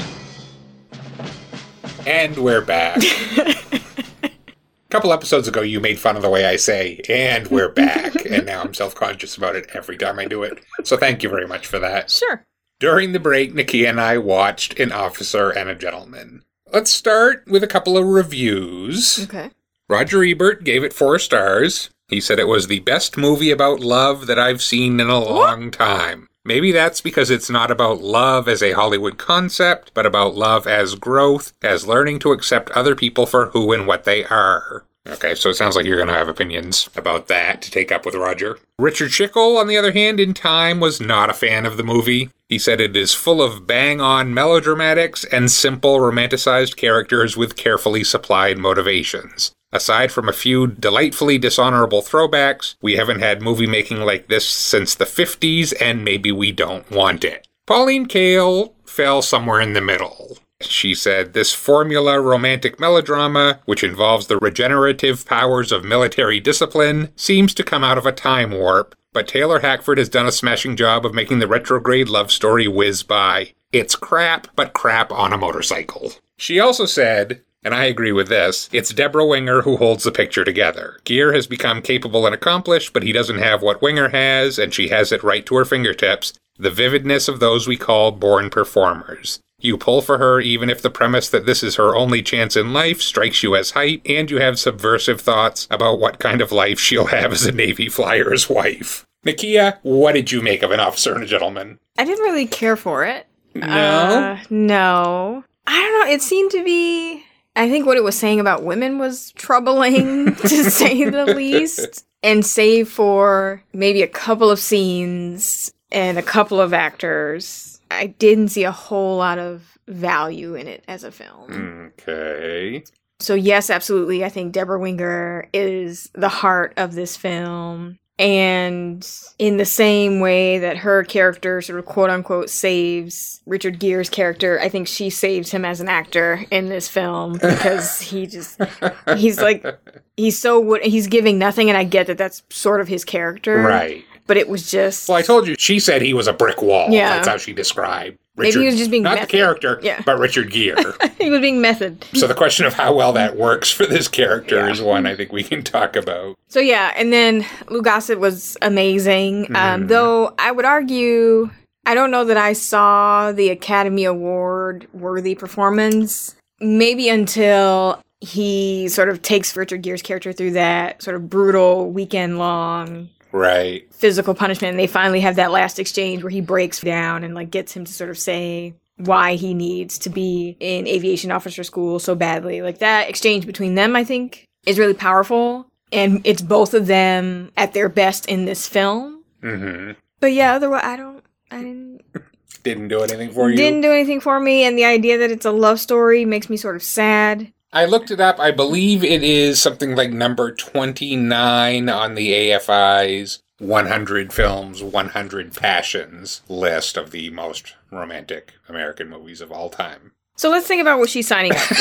And we're back. A couple episodes ago, you made fun of the way I say, and we're back. and now I'm self conscious about it every time I do it. So thank you very much for that. Sure. During the break, Nikki and I watched An Officer and a Gentleman. Let's start with a couple of reviews. Okay. Roger Ebert gave it four stars. He said it was the best movie about love that I've seen in a long time. Maybe that's because it's not about love as a Hollywood concept, but about love as growth, as learning to accept other people for who and what they are. Okay, so it sounds like you're going to have opinions about that to take up with Roger. Richard Schickel, on the other hand, in Time, was not a fan of the movie. He said it is full of bang on melodramatics and simple romanticized characters with carefully supplied motivations. Aside from a few delightfully dishonorable throwbacks, we haven't had movie making like this since the 50s, and maybe we don't want it. Pauline Kael fell somewhere in the middle. She said, This formula romantic melodrama, which involves the regenerative powers of military discipline, seems to come out of a time warp, but Taylor Hackford has done a smashing job of making the retrograde love story whiz by. It's crap, but crap on a motorcycle. She also said, and I agree with this, it's Debra Winger who holds the picture together. Gere has become capable and accomplished, but he doesn't have what Winger has, and she has it right to her fingertips the vividness of those we call born performers. You pull for her even if the premise that this is her only chance in life strikes you as hype, and you have subversive thoughts about what kind of life she'll have as a Navy flyer's wife. Nakia, what did you make of an officer and a gentleman? I didn't really care for it. No? Uh, no. I don't know. It seemed to be. I think what it was saying about women was troubling, to say the least. And save for maybe a couple of scenes and a couple of actors, I didn't see a whole lot of value in it as a film. Okay. So, yes, absolutely. I think Debra Winger is the heart of this film. And in the same way that her character sort of quote unquote saves Richard Gere's character, I think she saves him as an actor in this film because he just, he's like, he's so, he's giving nothing. And I get that that's sort of his character. Right. But it was just, Well, I told you, she said he was a brick wall. Yeah. That's how she described Maybe Richard. he was just being Not method. the character, Yeah. but Richard Gere. he was being method. so the question of how well that works for this character is one I think we can talk about. So yeah, and then Lou Gossett was amazing. Um, Mhm. though I would argue, I don't know that I saw the Academy Award worthy performance. Maybe until he sort of takes Richard Gere's character through that sort of brutal weekend long Right. physical punishment, and they finally have that last exchange where he breaks down and like gets him to sort of say why he needs to be in aviation officer school so badly. Like that exchange between them, I think, is really powerful. And it's both of them at their best in this film. hmm But yeah, otherwise, I don't, I didn't, Didn't do anything for you. didn't do anything for me. And the idea that it's a love story makes me sort of sad. I looked it up. I believe it is something like number 29 on the AFI's 100 Films, 100 Passions list of the most romantic American movies of all time. So let's think about what she's signing up for.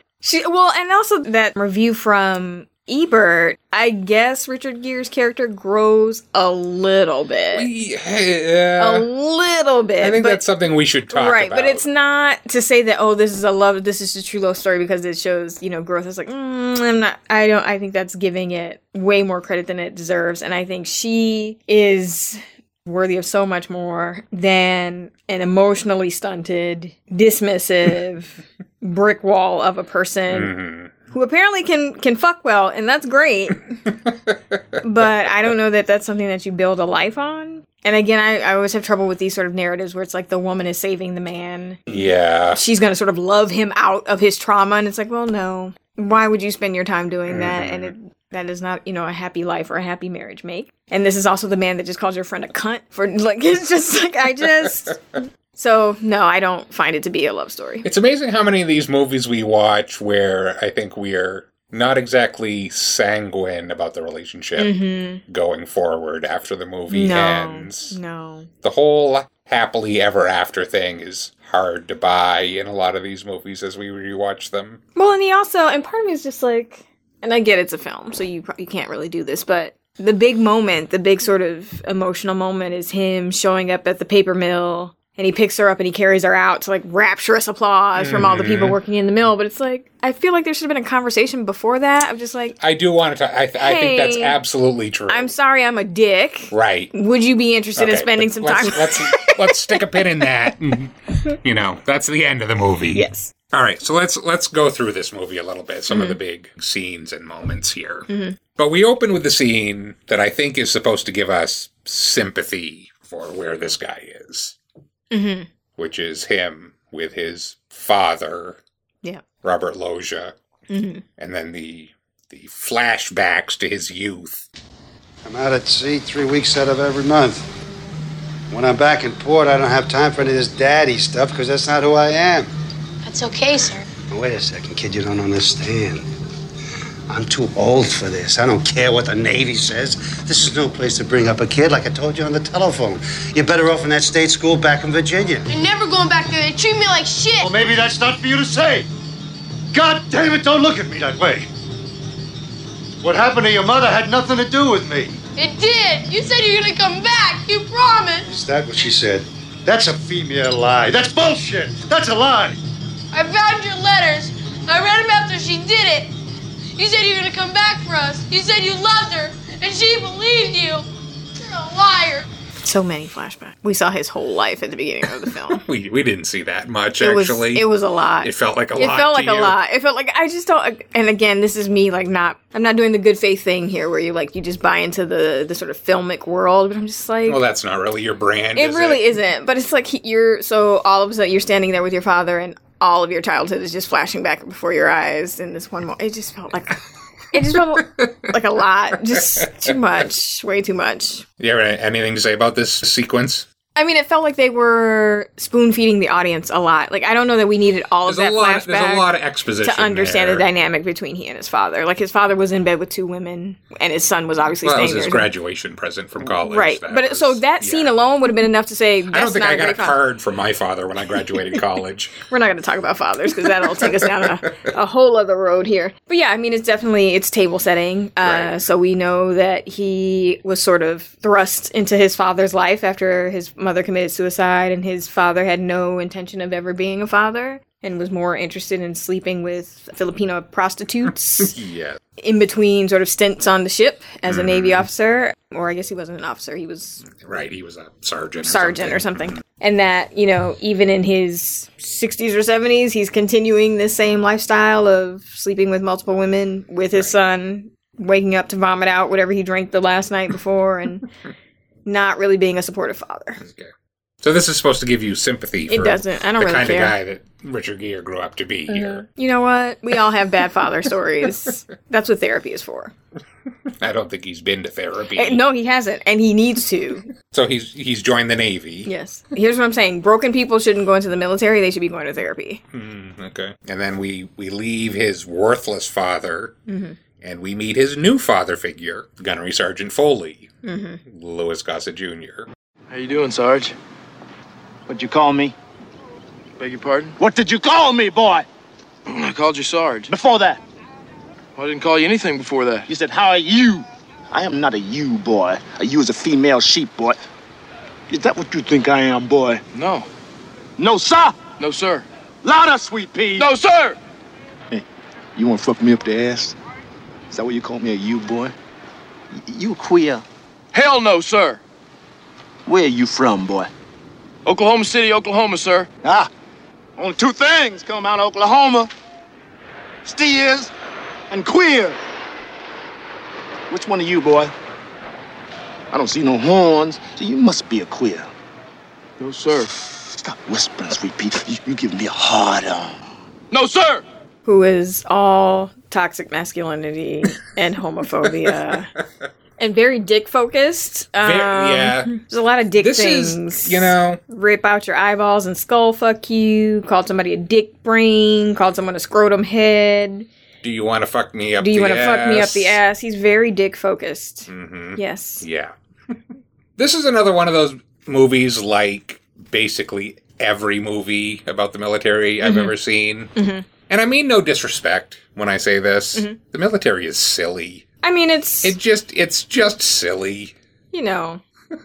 she well, and also that review from Ebert. I guess Richard Gere's character grows a little bit, a little bit. I think but- that's something we should talk right, about. Right, but it's not to say that oh, this is a love, this is a true love story because it shows you know growth. It's like mm, I'm not. I don't. I think that's giving it way more credit than it deserves, and I think she is worthy of so much more than an emotionally stunted, dismissive brick wall of a person Mm-hmm. Who apparently can can fuck well, and that's great. but I don't know that that's something that you build a life on. And again, I, I always have trouble with these sort of narratives where it's like the woman is saving the man. Yeah. She's going to sort of love him out of his trauma, and it's like, well, no. Why would you spend your time doing that? And it, mm-hmm. that is not, you know, a happy life or a happy marriage make. And this is also the man that just calls your friend a cunt for like it's just like I just. So no, I don't find it to be a love story. It's amazing how many of these movies we watch where I think we are not exactly sanguine about the relationship Mhm. going forward after the movie No, ends. no. The whole happily ever after thing is hard to buy in a lot of these movies as we rewatch them. Well, and he also, and part of me is just like, and I get it's a film, so you you can't really do this, but the big moment, the big sort of emotional moment, is him showing up at the paper mill, and he picks her up and he carries her out to like rapturous applause from all the people Mhm. working in the mill. But it's like I feel like there should have been a conversation before that of just like, I do want to. I, th- I think that's absolutely true. I'm sorry, I'm a dick. right. Would you be interested in spending some let's, time? Let's let's stick a pin in that. you know, that's the end of the movie. Yes. All right, so let's let's go through this movie a little bit. Some of Mhm. the big scenes and moments here. Mhm. But we open with the scene that I think is supposed to give us sympathy for where this guy is, Mm-hmm. which is him with his father, Yeah. Robert Loggia, Mm-hmm. and then the the flashbacks to his youth. I'm out at sea three weeks out of every month. When I'm back in port, I don't have time for any of this daddy stuff because that's not who I am. That's okay, sir. Now, wait a second, kid, you don't understand. I'm too old for this. I don't care what the Navy says. This is no place to bring up a kid, like I told you on the telephone. You're better off in that state school back in Virginia. You're never going back there. They treat me like shit. Well, maybe that's not for you to say. God damn it, don't look at me that way. What happened to your mother had nothing to do with me. It did. You said you're gonna come back. You promised. Is that what she said? That's a female lie. That's bullshit. That's a lie. I found your letters. I read them after she did it. You said you were gonna come back for us. You said you loved her, and she believed you. You're a liar. So many flashbacks. We saw his whole life at the beginning of the film. We we didn't see that much it was actually. it was a lot. It felt like a it lot. It felt to like a you. lot. It felt like I just don't. And again, this is me like not. I'm not doing the good faith thing here, where you like you just buy into the the sort of filmic world. But I'm just like, Well, that's not really your brand. it is really it? isn't. But it's like he- you're so all of a sudden you're standing there with your father, and all of your childhood is just flashing back before your eyes in this one moment. It just felt like. It just felt like a lot, just too much, way too much. You have anything to say about this sequence? I mean, it felt like they were spoon feeding the audience a lot. Like I don't know that we needed all There's of that a lot. flashback There's a lot of exposition to understand there. the dynamic between he and his father. Like his father was in bed with two women, and his son was obviously Well, that staying was his there. graduation present from college. right, That but it- so that scene alone would have been enough to say. That's I don't think I got a card from my father when I graduated college. We're not going to talk about fathers because that'll take us down a, a whole other road here. But yeah, I mean, it's definitely it's table setting. Uh, So we know that he was sort of thrust into his father's life after his mother committed suicide, and his father had no intention of ever being a father and was more interested in sleeping with Filipino prostitutes. yeah. In between sort of stints on the ship as a Navy Mhm. officer, or I guess he wasn't an officer, he was Right, he was a sergeant. Or sergeant something. or something. And that, you know, even in his 60s or 70s, he's continuing this same lifestyle of sleeping with multiple women with his son, waking up to vomit out whatever he drank the last night before, and not really being a supportive father. So this is supposed to give you sympathy. For It doesn't. I don't the really kind care. of guy that Richard Gere grew up to be here. You know what? We all have bad father stories. That's what therapy is for. I don't think he's been to therapy. Eh, No, he hasn't, and he needs to. So he's he's joined the Navy. Yes. Here's what I'm saying broken people shouldn't go into the military, they should be going to therapy. Hmm, okay. And then we we leave his worthless father, Mhm. and we meet his new father figure, Gunnery Sergeant Foley, Mm-hmm. Louis Gossett Jr. How you doing, Sarge? What'd you call me? Beg your pardon? What did you call me, boy? I called you Sarge. Before that? I didn't call you anything before that. You said, How are you? I am not a you, boy. A ewe is a female sheep, boy. Is that what you think I am, boy? No. No, sir. No, sir. Louder, sweet pea. No, sir. Hey, you want to fuck me up the ass? Is that what you call me, a you, boy? Y- You queer. Hell no, sir. Where you from, boy? Oklahoma City, Oklahoma, sir. Ah, only two things come out of Oklahoma. Steers and queer. Which one are you, boy? I don't see no horns, so you must be a queer. No, sir. Stop whispering, sweet Pete. You, you giving me a hard on. No, sir. Who is all toxic masculinity and homophobia. And very dick focused. Um, yeah. There's a lot of dick This is, things. you know- rip out your eyeballs and skull fuck you. Called somebody a dick brain. Called someone a scrotum head. Do you want to fuck me up? Do you want to fuck me up the ass? He's very dick focused. hmm Yes. Yeah. this is another one of those movies like basically every movie about the military I've Mhm. ever seen. Mhm. And I mean no disrespect when I say this. Mhm. The military is silly. I mean, it's It just it's just silly. you know.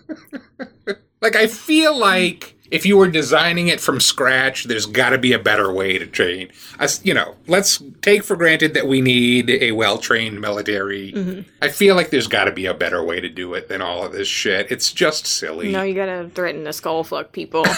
Like I feel like if you were designing it from scratch, there's got to be a better way to train. Us, you know, let's take for granted that we need a well-trained military. Mhm. I feel like there's got to be a better way to do it than all of this shit. It's just silly. No, you gotta threaten to skull fuck people.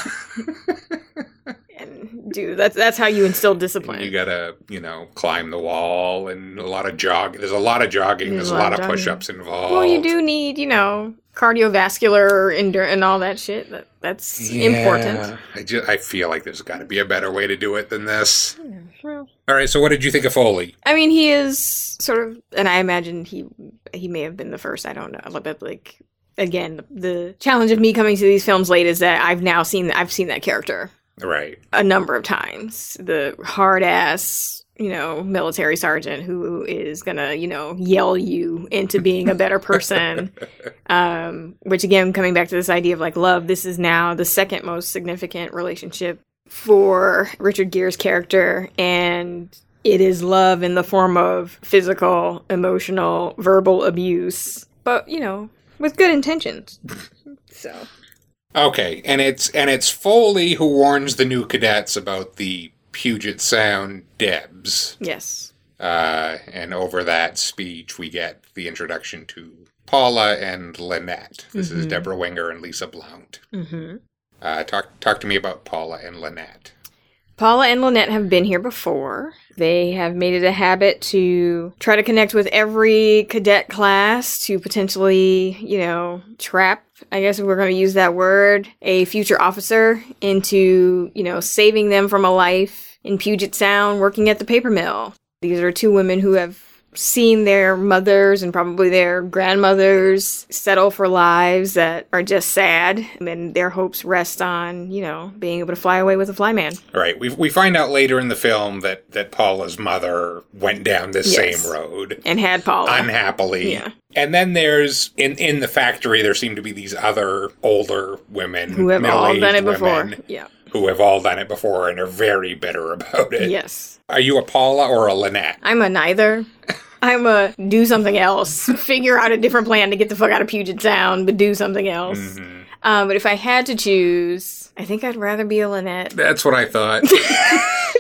dude, that's that's how you instill discipline. You gotta, you know, climb the wall and a lot of jog. There's a lot of jogging. There's, a lot, of push-ups involved. Well, you do need, you know, cardiovascular endurance and all that shit. That that's important. I just, I feel like there's got to be a better way to do it than this. All right. So, what did you think of Foley? I mean, he is sort of, and I imagine he he may have been the first. I don't know, but like again, the challenge of me coming to these films late is that I've now seen I've seen that character Right. a number of times. The hard ass, you know, military sergeant who is gonna, you know, yell you into being a better person. um, which again, coming back to this idea of like love, this is now the second most significant relationship for Richard Gere's character, and it is love in the form of physical, emotional, verbal abuse, but you know, with good intentions. so. Okay, and it's and it's Foley who warns the new cadets about the Puget Sound Debs. Yes. Uh, and over that speech, we get the introduction to Paula and Lynette. This is Mhm. Debra Winger and Lisa Blount. Mm-hmm. Uh, talk talk to me about Paula and Lynette. Paula and Lynette have been here before. They have made it a habit to try to connect with every cadet class to potentially, you know, trap, I guess we're going to use that word, a future officer into, you know, saving them from a life in Puget Sound working at the paper mill. These are two women who have seen their mothers and probably their grandmothers settle for lives that are just sad and their hopes rest on you know being able to fly away with a flyman right, we we find out later in the film that that Paula's mother went down this Yes. same road. And had paula. Unhappily. Yeah. And then there's in in the factory there seem to be these other older women who have all done it before. Women yeah who have all done it before and are very bitter about it. yes Are you a Paula or a Lynette? i'm a neither i'm a do something else figure out a different plan to get the fuck out of puget sound but do something else Mm-hmm. um, but if i had to choose i think i'd rather be a lynette That's what I thought.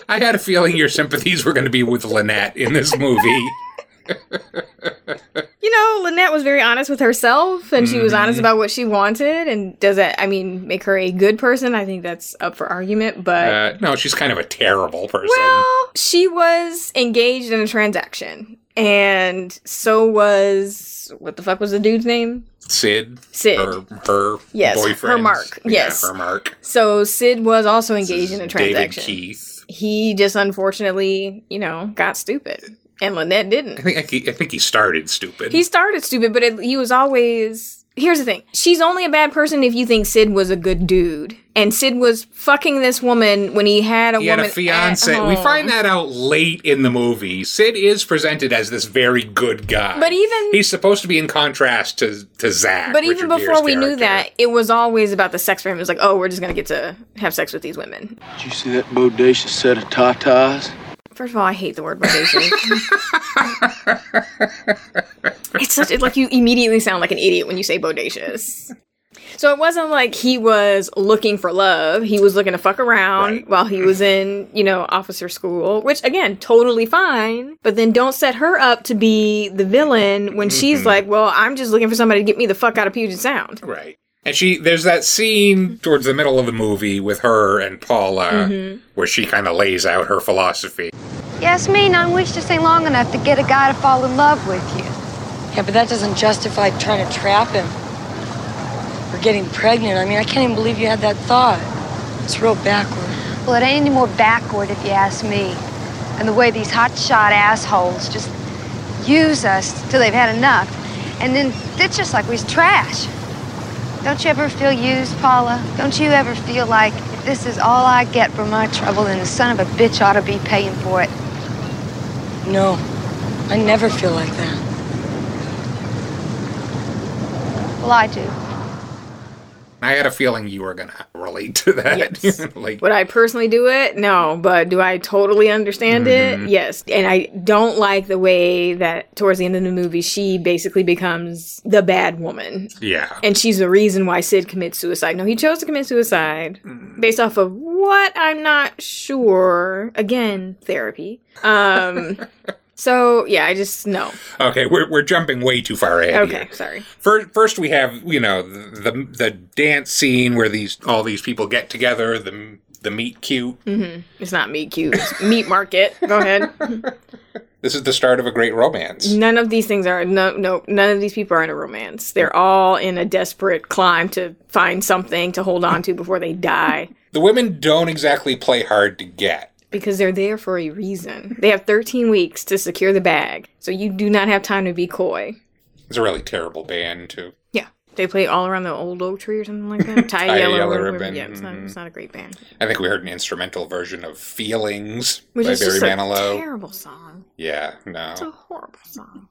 I had a feeling your sympathies were going to be with Lynette in this movie. you know, Lynette was very honest with herself and she was honest Mhm. about what she wanted. And does that, I mean, make her a good person? I think that's up for argument. But Uh, no, she's kind of a terrible person. well, she was engaged in a transaction. And so was, what the fuck was the dude's name? Sid. Sid. Her, her Yes, her boyfriend. Mark. Yeah, Yes. her Mark. So Sid was also engaged in a transaction. David. Keith. He just unfortunately, you know, got stupid. And Lynette didn't. I think I, think- I think he started stupid. He started stupid, but it, he was always. Here's the thing: she's only a bad person if you think Sid was a good dude, and Sid was fucking this woman when he had a he had woman. a fiance. at We find that out late in the movie. Sid is presented as this very good guy. But even- he's supposed to be in contrast to to Zach. But even before Gere's we knew that, it was always about the sex for him. It was like, oh, we're just gonna get to have sex with these women. Did you see that bodacious set of tatas? First of all, I hate the word bodacious. it's such it's like you immediately sound like an idiot when you say bodacious. So it wasn't like he was looking for love. He was looking to fuck around while he was in, you know, officer school, which again, totally fine. But then don't set her up to be the villain when she's Mhm. like, well, I'm just looking for somebody to get me the fuck out of Puget Sound. Right. And she there's that scene towards the middle of the movie with her and Paula Mhm. where she kind of lays out her philosophy. Yasmin, I wish to stay long enough to get a guy to fall in love with you. Yeah, but that doesn't justify trying to trap him. Or getting pregnant. I mean, I can't even believe you had that thought. It's real backward. Well, it ain't any more backward if you ask me. And the way these hotshot assholes just use us till they've had enough and then ditch us like we's trash. Don't you ever feel used, Paula? Don't you ever feel like if this is all I get for my trouble, then the son of a bitch ought to be paying for it? No, I never feel like that. Well, I do. I had a feeling you were gonna relate to that. Yes. like Would I personally do it? No, but do I totally understand Mhm. it? Yes. And I don't like the way that towards the end of the movie she basically becomes the bad woman. Yeah. And she's the reason why Sid commits suicide. No, he chose to commit suicide based off of what I'm not sure. Again, therapy. Um so yeah, I just no. Okay, we're we're jumping way too far ahead. Okay, here. sorry. First, first we have you know the, the dance scene where these all these people get together. The the meet cute. hmm It's not meat cute. It's meat market. Go ahead. This is the start of a great romance. None of these things are no no none of these people are in a romance. They're all in a desperate climb to find something to hold on to before they die. The women don't exactly play hard to get. Because they're there for a reason. They have 13 weeks to secure the bag. So you do not have time to be coy. It's a really terrible band too. Yeah. They play all around the old oak tree or something like that. Tie, yellow, Yellow ribbon. Ribbon, Yeah, it's not, mhm. it's not a great band. I think we heard an instrumental version of "Feelings" Which by is Barry just Manilow. a terrible song. yeah, no, It's a horrible song.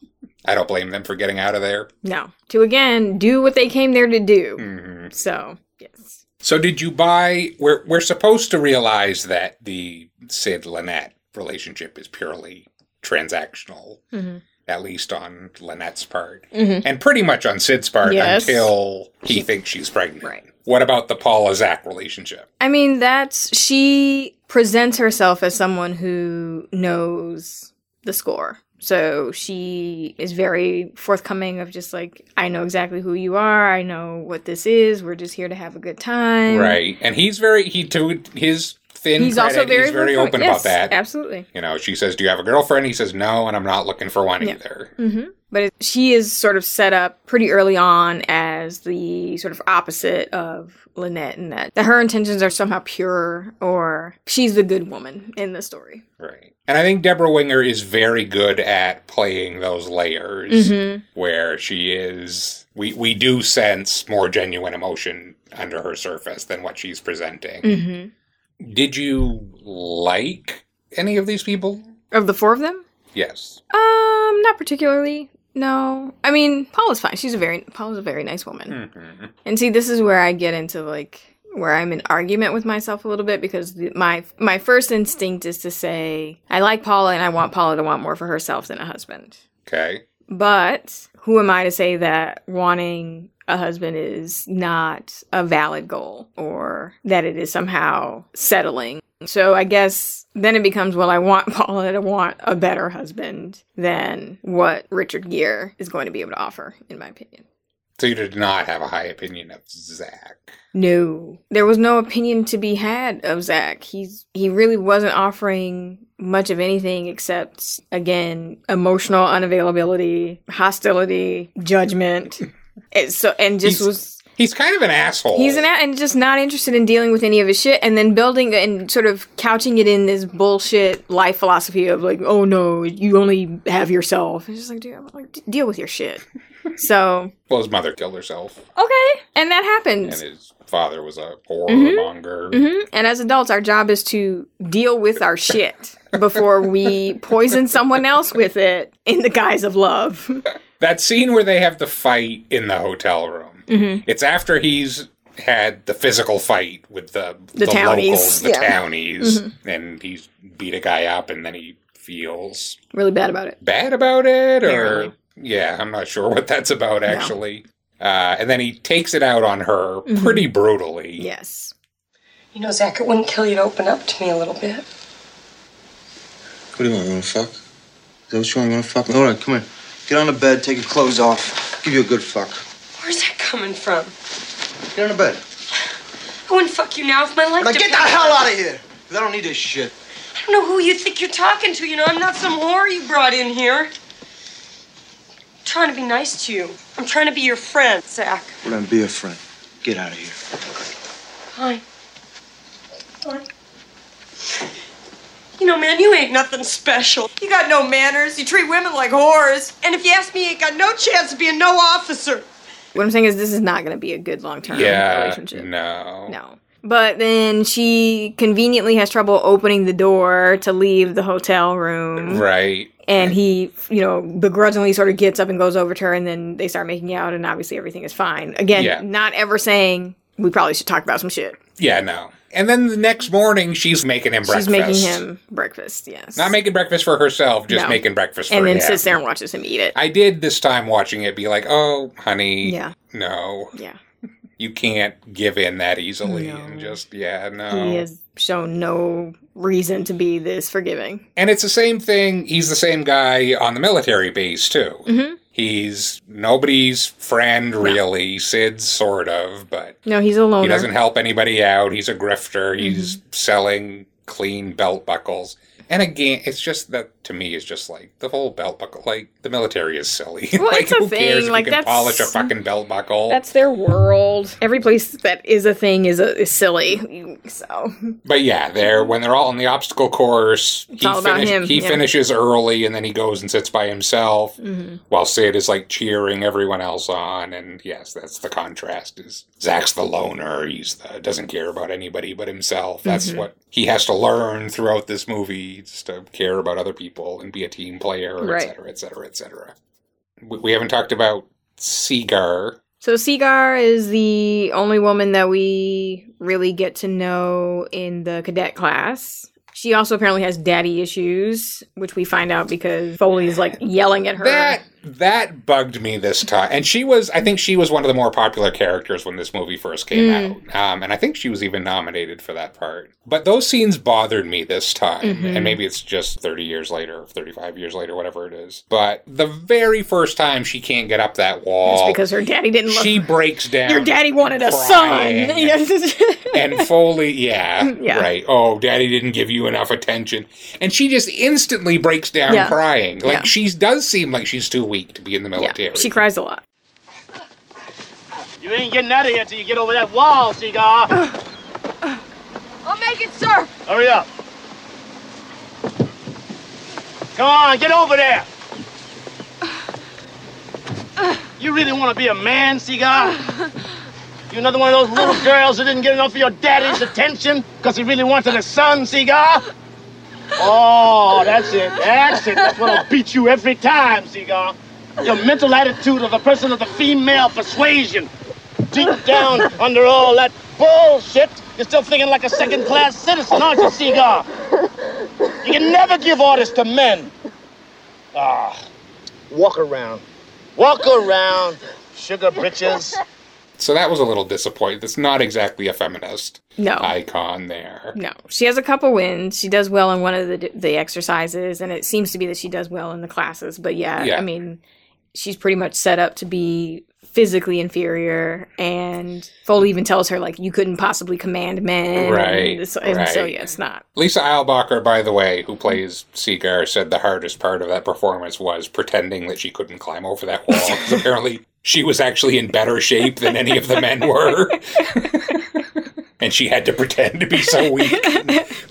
I don't blame them for getting out of there. No. To again do what they came there to do. Mhm. So yes. So did you buy? We're we're supposed to realize that the Sid Lynette relationship is purely transactional, Mhm. at least on Lynette's part, Mhm. and pretty much on Sid's part Yes. until he thinks she's pregnant. Right. What about the Paula Zach relationship? I mean, that's she presents herself as someone who knows the score. So she is very forthcoming of just like, I know exactly who you are. I know what this is. We're just here to have a good time. Right, and he's very he to his thin. He's credit, also very, he's very open Yes, about that. Absolutely. You know, she says, "Do you have a girlfriend?" He says, "No," and I'm not looking for one Yeah. either. hmm But it, she is sort of set up pretty early on as the sort of opposite of Lynette in that, that her intentions are somehow pure or she's the good woman in the story. Right. And I think Debra Winger is very good at playing those layers Mhm. where she is we we do sense more genuine emotion under her surface than what she's presenting. hmm Did you like any of these people? Of the four of them? Yes. Um, not particularly. No, I mean Paula's fine. She's a very Paula's a very nice woman. Mhm. And see, this is where I get into like where I'm in argument with myself a little bit because the, my my first instinct is to say I like Paula and I want Paula to want more for herself than a husband. Okay. But who am I to say that wanting a husband is not a valid goal or that it is somehow settling? So I guess then it becomes well, I want Paula to want a better husband than what Richard Gere is going to be able to offer, in my opinion. So you did not have a high opinion of Zach. No, there was no opinion to be had of Zach. He's he really wasn't offering much of anything except again emotional unavailability, hostility, judgment. And so and just He's- was He's kind of an asshole. He's an a- and just not interested in dealing with any of his shit, and then building and sort of couching it in this bullshit life philosophy of like, oh no, you only have yourself. It's just like, dude, I'm like, d- deal with your shit. so well, his mother killed herself, okay, and that happens. and his father was a horror Mhm. monger. hmm And as adults, our job is to deal with our shit before we poison someone else with it in the guise of love. That scene where they have the fight in the hotel room. Mhm. It's after he's had the physical fight with the The townies, locals, the yeah. townies, Mhm. and he's beat a guy up, and then he feels Really bad about it. bad about it, or Apparently. yeah, I'm not sure what that's about actually. Uh, and then he takes it out on her Mhm. pretty brutally. Yes. You know, Zach, it wouldn't kill you to open up to me a little bit. What do you want? You want to fuck? Is that what you want? You want to fuck? All right, come here. Get on the bed, take your clothes off. Give you a good fuck. Where's that coming from? Get into bed. I wouldn't fuck you now if my life Now get the hell out of here. I don't need this shit. I don't know who you think you're talking to. You know, I'm not some whore you brought in here. I'm trying to be nice to you. I'm trying to be your friend, Zach. Well, then be a friend. Get out of here. Fine. Fine. You know, man, you ain't nothing special. You got no manners. You treat women like whores. And if you ask me, you ain't got no chance of being no officer. What I'm saying is, this is not going to be a good long term Yeah, relationship. no. No. But then she conveniently has trouble opening the door to leave the hotel room. Right. And he, you know, begrudgingly sort of gets up and goes over to her, and then they start making out, and obviously everything is fine. Again, Yeah. not ever saying we probably should talk about some shit. Yeah, no. And then the next morning, she's making him breakfast. She's making him breakfast, yes. Not making breakfast for herself, just No. making breakfast for and then him. sits there and watches him eat it. I did this time watching it be like, oh, honey. Yeah. No. Yeah. You can't give in that easily and just, yeah, no. He has shown no reason to be this forgiving. And it's the same thing. He's the same guy on the military base, too. Mhm. He's nobody's friend, really. Sid's sort of, but No, he's a loner. he doesn't help anybody out. He's a grifter. Mm-hmm. He's selling clean belt buckles. And again, it's just that to me is just like the whole belt buckle. Like the military is silly. Well, like it's a who cares thing, if like, you can polish a fucking belt buckle? That's their world. Every place that is a thing is a is silly. So But yeah, they're when they're all on the obstacle course, he, all about finish- him, he yeah. finishes early and then he goes and sits by himself Mhm. while Sid is like cheering everyone else on. And yes, that's the contrast. Is Zach's the loner? He's the doesn't care about anybody but himself. That's Mhm. what he has to learn throughout this movie, just to care about other people and be a team player, Right. et cetera, et cetera, et cetera. We, we haven't talked about Seeger. So Seeger is the only woman that we really get to know in the cadet class. She also apparently has daddy issues, which we find out because Foley's like yelling at her. That that bugged me this time. And she was, I think she was one of the more popular characters when this movie first came Mm. out. Um, and I think she was even nominated for that part. But those scenes bothered me this time. Mhm. And maybe it's just 30 years later, 35 years later, whatever it is. But the very first time she can't get up that wall. It's because her daddy didn't love She breaks down. Your daddy wanted a son. And Foley, yeah, Yeah. right. Oh, daddy didn't give you enough attention. And she just instantly breaks down Yeah. crying. Like Yeah. she does seem like she's too weak to be in the military. she cries a lot. You ain't getting out of here till you get over that wall, Seeger. I'll make it, sir. Hurry up. Come on, get over there. You really want to be a man, Seeger? You another one of those little girls who didn't get enough of your daddy's attention because he really wanted a son, Seeger? Oh, that's it. That's it. That's what'll beat you every time, Seeger. Your mental attitude of a person of the female persuasion. Deep down under all that bullshit, you're still thinking like a second-class citizen, aren't you, Seeger? You can never give orders to men. Ah, walk around. Walk around, sugar britches. So that was a little disappointing. That's not exactly a feminist No. icon there. No, she has a couple wins. She does well in one of the the exercises, and it seems to be that she does well in the classes. But yeah, Yeah. I mean, she's pretty much set up to be physically inferior, and Foley even tells her like you couldn't possibly command men, Right, And so, and so yeah, it's not. Lisa Eilbacher, by the way, who plays Seeger, said the hardest part of that performance was pretending that she couldn't climb over that wall because apparently she was actually in better shape than any of the men were. and she had to pretend to be so weak,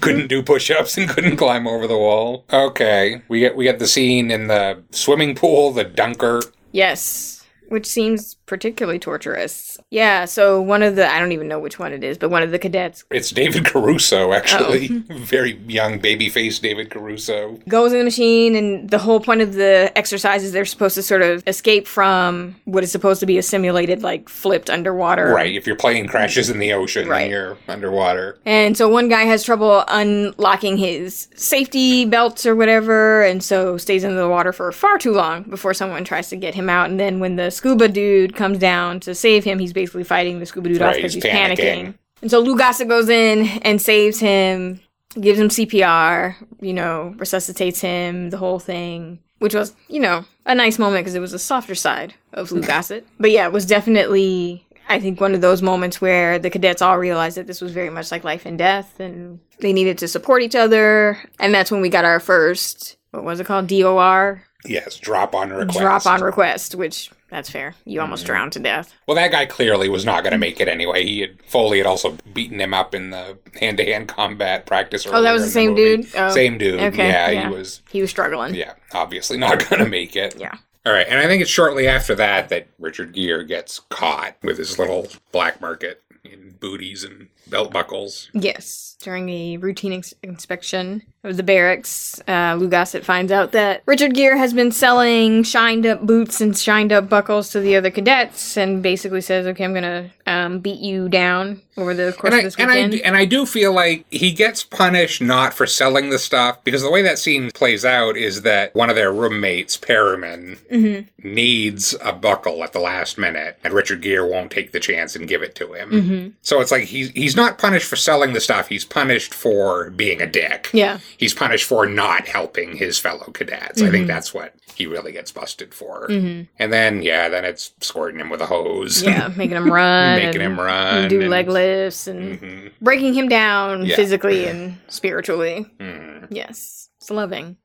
couldn't do push-ups and couldn't climb over the wall. Okay, we get we get the scene in the swimming pool, the dunker. Yes, which seems particularly torturous. Yeah, so one of the I don't even know which one it is, but one of the cadets It's David Caruso, oh. actually, Oh. very young baby-faced David Caruso. goes in the machine and the whole point of the exercise is they're supposed to sort of escape from what is supposed to be a simulated like flipped underwater Right, if your plane crashes in the ocean Right. and you're underwater. and so one guy has trouble unlocking his safety belts or whatever and so stays in the water for far too long before someone tries to get him out and then when the scuba dude comes down to save him he's basically fighting the scuba dude off because he's he's panicking. panicking. and so Lou Gossett goes in and saves him gives him CPR, you know, resuscitates him, the whole thing, which was, you know, a nice moment because it was a softer side of hmm. Lou Gossett. But yeah, it was definitely I think one of those moments where the cadets all realized that this was very much like life and death and they needed to support each other. And that's when we got our first, what was it called? DOR? Yes, drop on request. Drop on request, which that's fair. You almost mm-hmm. drowned to death. Well, that guy clearly was not going to make it anyway. He had Foley had also beaten him up in the hand-to-hand combat practice. Oh, that was the same dude? Oh, Same dude. okay, yeah, yeah. he was. He was struggling. Yeah, obviously not going to make it. Yeah. All right, and I think it's shortly after that that Richard Gere gets caught with his little black market in booties and belt buckles. Yes. During a routine ins- inspection of the barracks, uh, Lou Gossett finds out that Richard Gere has been selling shined up boots and shined up buckles to the other cadets and basically says, okay, I'm going to um, beat you down over the course And I, of this and, I, weekend. and I do feel like he gets punished not for selling the stuff because the way that scene plays out is that one of their roommates, Perryman, Mhm. needs a buckle at the last minute, and Richard Gere won't take the chance and give it to him. Mhm. So it's like he's he's not punished for selling the stuff; he's punished for being a dick. Yeah. he's punished for not helping his fellow cadets. I think Mhm. that's what he really gets busted for. Mhm. And then yeah, then it's squirting him with a hose. Yeah, making him run. making him run, Do and- leg lifts and Mhm. breaking him down Yeah. physically and spiritually. Mhm. Yes. It's loving.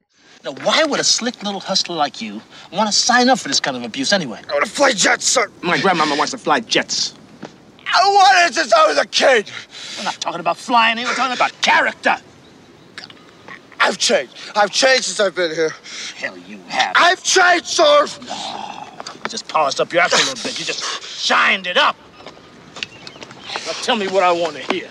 Now, why would a slick little hustler like you want to sign up for this kind of abuse anyway? I want to fly jets, sir. My grandmama wants to fly jets. I wanted it since I was a kid. We're not talking about flying here. We're talking about character. I've changed. I've changed since I've been here. Hell, you have. I've changed, sir. Ah, you just polished up your act a little bit. You just shined it up. Now tell me what I want to hear.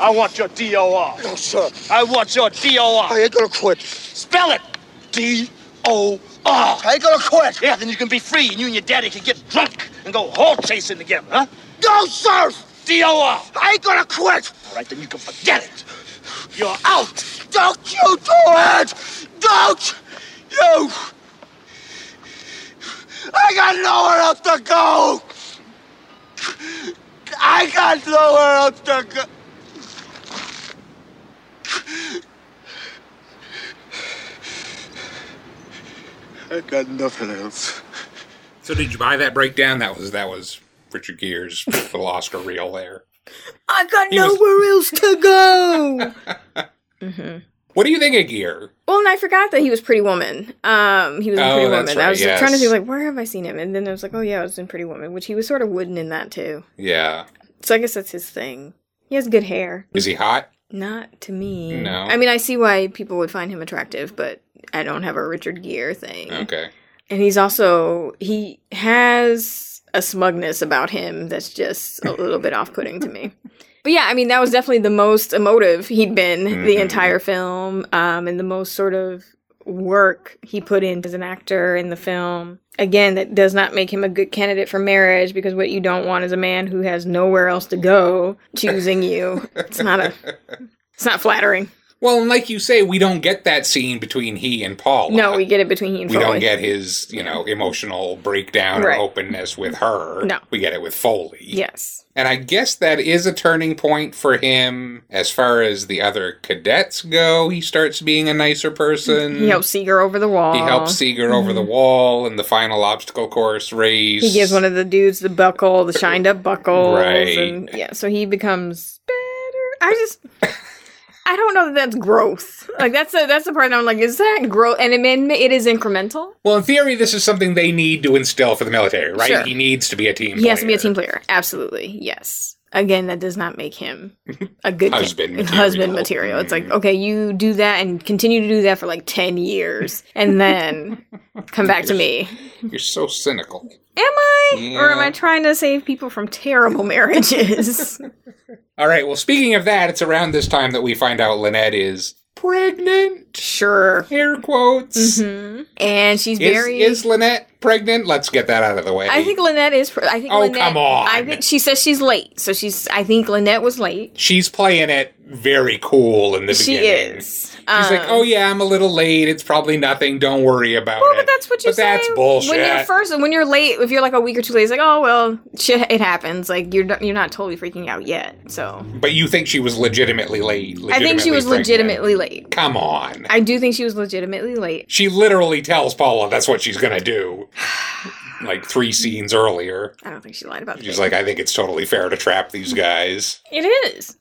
I want your DOR. No, sir. I want your DOR. I ain't gonna quit. Spell it. D O R. I ain't gonna quit. Yeah, then you can be free and you and your daddy can get drunk and go hog chasing together, huh? No, sir. DOR. I ain't gonna quit. All right, then you can forget it. You're out. Don't you do it. Don't you. I got nowhere else to go. I got nowhere else to go. I got nothing else. So did you buy that breakdown? That was that was Richard Gere's little Oscar reel there. I got He was- nowhere else to go. hmm What do you think of Gere? Well, and I forgot that he was Pretty Woman. Um, he was in Oh, Pretty that's Woman. I was yes. trying to think like, where have I seen him? And then I was like, oh yeah, I was in Pretty Woman, which he was sort of wooden in that too. Yeah. So I guess that's his thing. He has good hair. Is he hot? Not to me. No. I mean, I see why people would find him attractive, but I don't have a Richard Gere thing. Okay. And he's also he has a smugness about him that's just a little bit off-putting to me. But yeah, I mean that was definitely the most emotive he'd been the Mhm. entire film, um, and the most sort of work he put in as an actor in the film. Again, that does not make him a good candidate for marriage because what you don't want is a man who has nowhere else to go choosing you. It's not a it's not flattering. Well, and like you say, we don't get that scene between he and Paul. No, we get it between he and we Foley. don't get his, you know, emotional breakdown Right. or openness with her. No. We get it with Foley. Yes. And I guess that is a turning point for him as far as the other cadets go. He starts being a nicer person. He helps Seeger over the wall. He helps Seeger over the mm-hmm. wall in the final obstacle course race. He gives one of the dudes the buckle, the shined up buckle. Right. and yeah, so he becomes better. I just, I don't know that that's growth. Like that's the that's the part that I'm like, is that growth? And it may, it is incremental. Well, in theory, this is something they need to instill for the military, right? Sure. He needs to be a team He has to be a team player. Absolutely, yes. Again, that does not make him a good Husband material. husband material. It's like, okay, you do that and continue to do that for like ten years, and then come back to me. You're so cynical. Am I, or am I trying to save people from terrible marriages? All right. Well, speaking of that, it's around this time that we find out Lynette is pregnant. Sure. Air quotes. hmm And she's Is, very. is Lynette pregnant? Let's get that out of the way. I think Lynette is. pr- I think. Oh, Lynette, come on. I think she says she's late, so she's. I think Lynette was late. she's playing it very cool in the She beginning. is. She's like, Um, "Oh yeah, I'm a little late. It's probably nothing. Don't worry about Well, it." but that's what you But say. that's bullshit. When you're first, when you're late, if you're like a week or two late, it's like, oh well, shit, it happens. Like you're not, you're not totally freaking out yet. So But you think she was legitimately late? I think she was pregnant. legitimately late. Come on. I do think she was legitimately late. She literally tells Paula that's what she's gonna do. like three scenes earlier. I don't think she lied about the She's baby. like, I think it's totally fair to trap these guys. It is.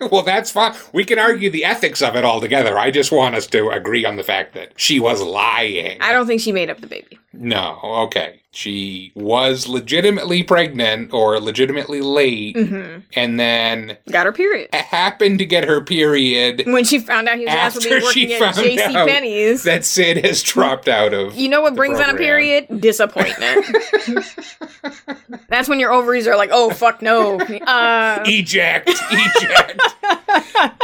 well, that's fine. We can argue the ethics of it all together. I just want us to agree on the fact that she was lying. I don't think she made up the baby. No, okay. She was legitimately pregnant or legitimately late, Mhm. and then Got her period. happened to get her period When she found out he was asked to be after she working at found J.C. out Penney's. that Sid has dropped out of. You know what brings on a period? Disappointment. That's when your ovaries are like, oh fuck no. Uh, Eject, eject.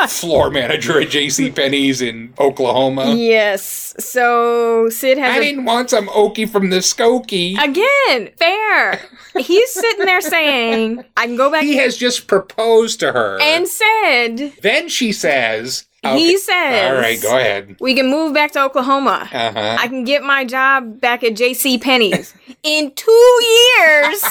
Floor manager at J.C. Penney's in Oklahoma. yes. So Sid has I a- didn't want some From the Skokie. again fair. He's sitting there saying, I can go back. He has just proposed to her. and said then she says, He okay, says- All right, go ahead. we can move back to Oklahoma. Uh huh. I can get my job back at J.C. Penney's. In two years,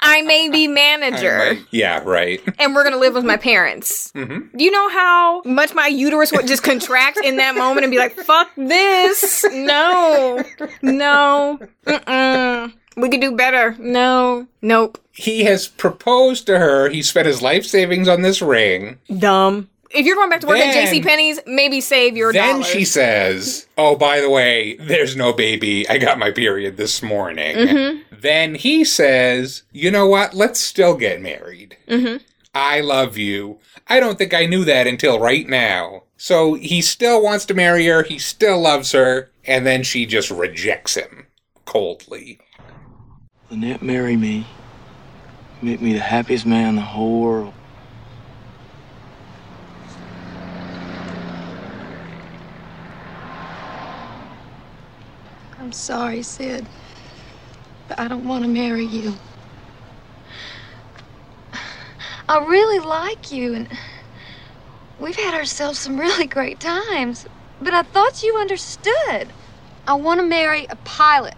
I may be manager. Yeah, right. and we're gonna live with my parents. Mhm. Do you know how much my uterus would just contract in that moment and be like, "Fuck this! No, no, mm-mm. we could do better. No, nope, He has proposed to her. He spent his life savings on this ring. dumb." If you're going back to work at Then- J.C. Penney's, maybe save your then dollars. she says, "Oh, by the way, there's no baby. I got my period this morning." Mhm. Then he says, "You know what? Let's still get married. Mm-hmm. I love you. I don't think I knew that until right now." So he still wants to marry her. He still loves her, and then she just rejects him coldly. Lynette, marry me. Make me the happiest man in the whole world. I'm sorry, Sid, but I don't want to marry you. I really like you, and we've had ourselves some really great times, but I thought you understood. I want to marry a pilot.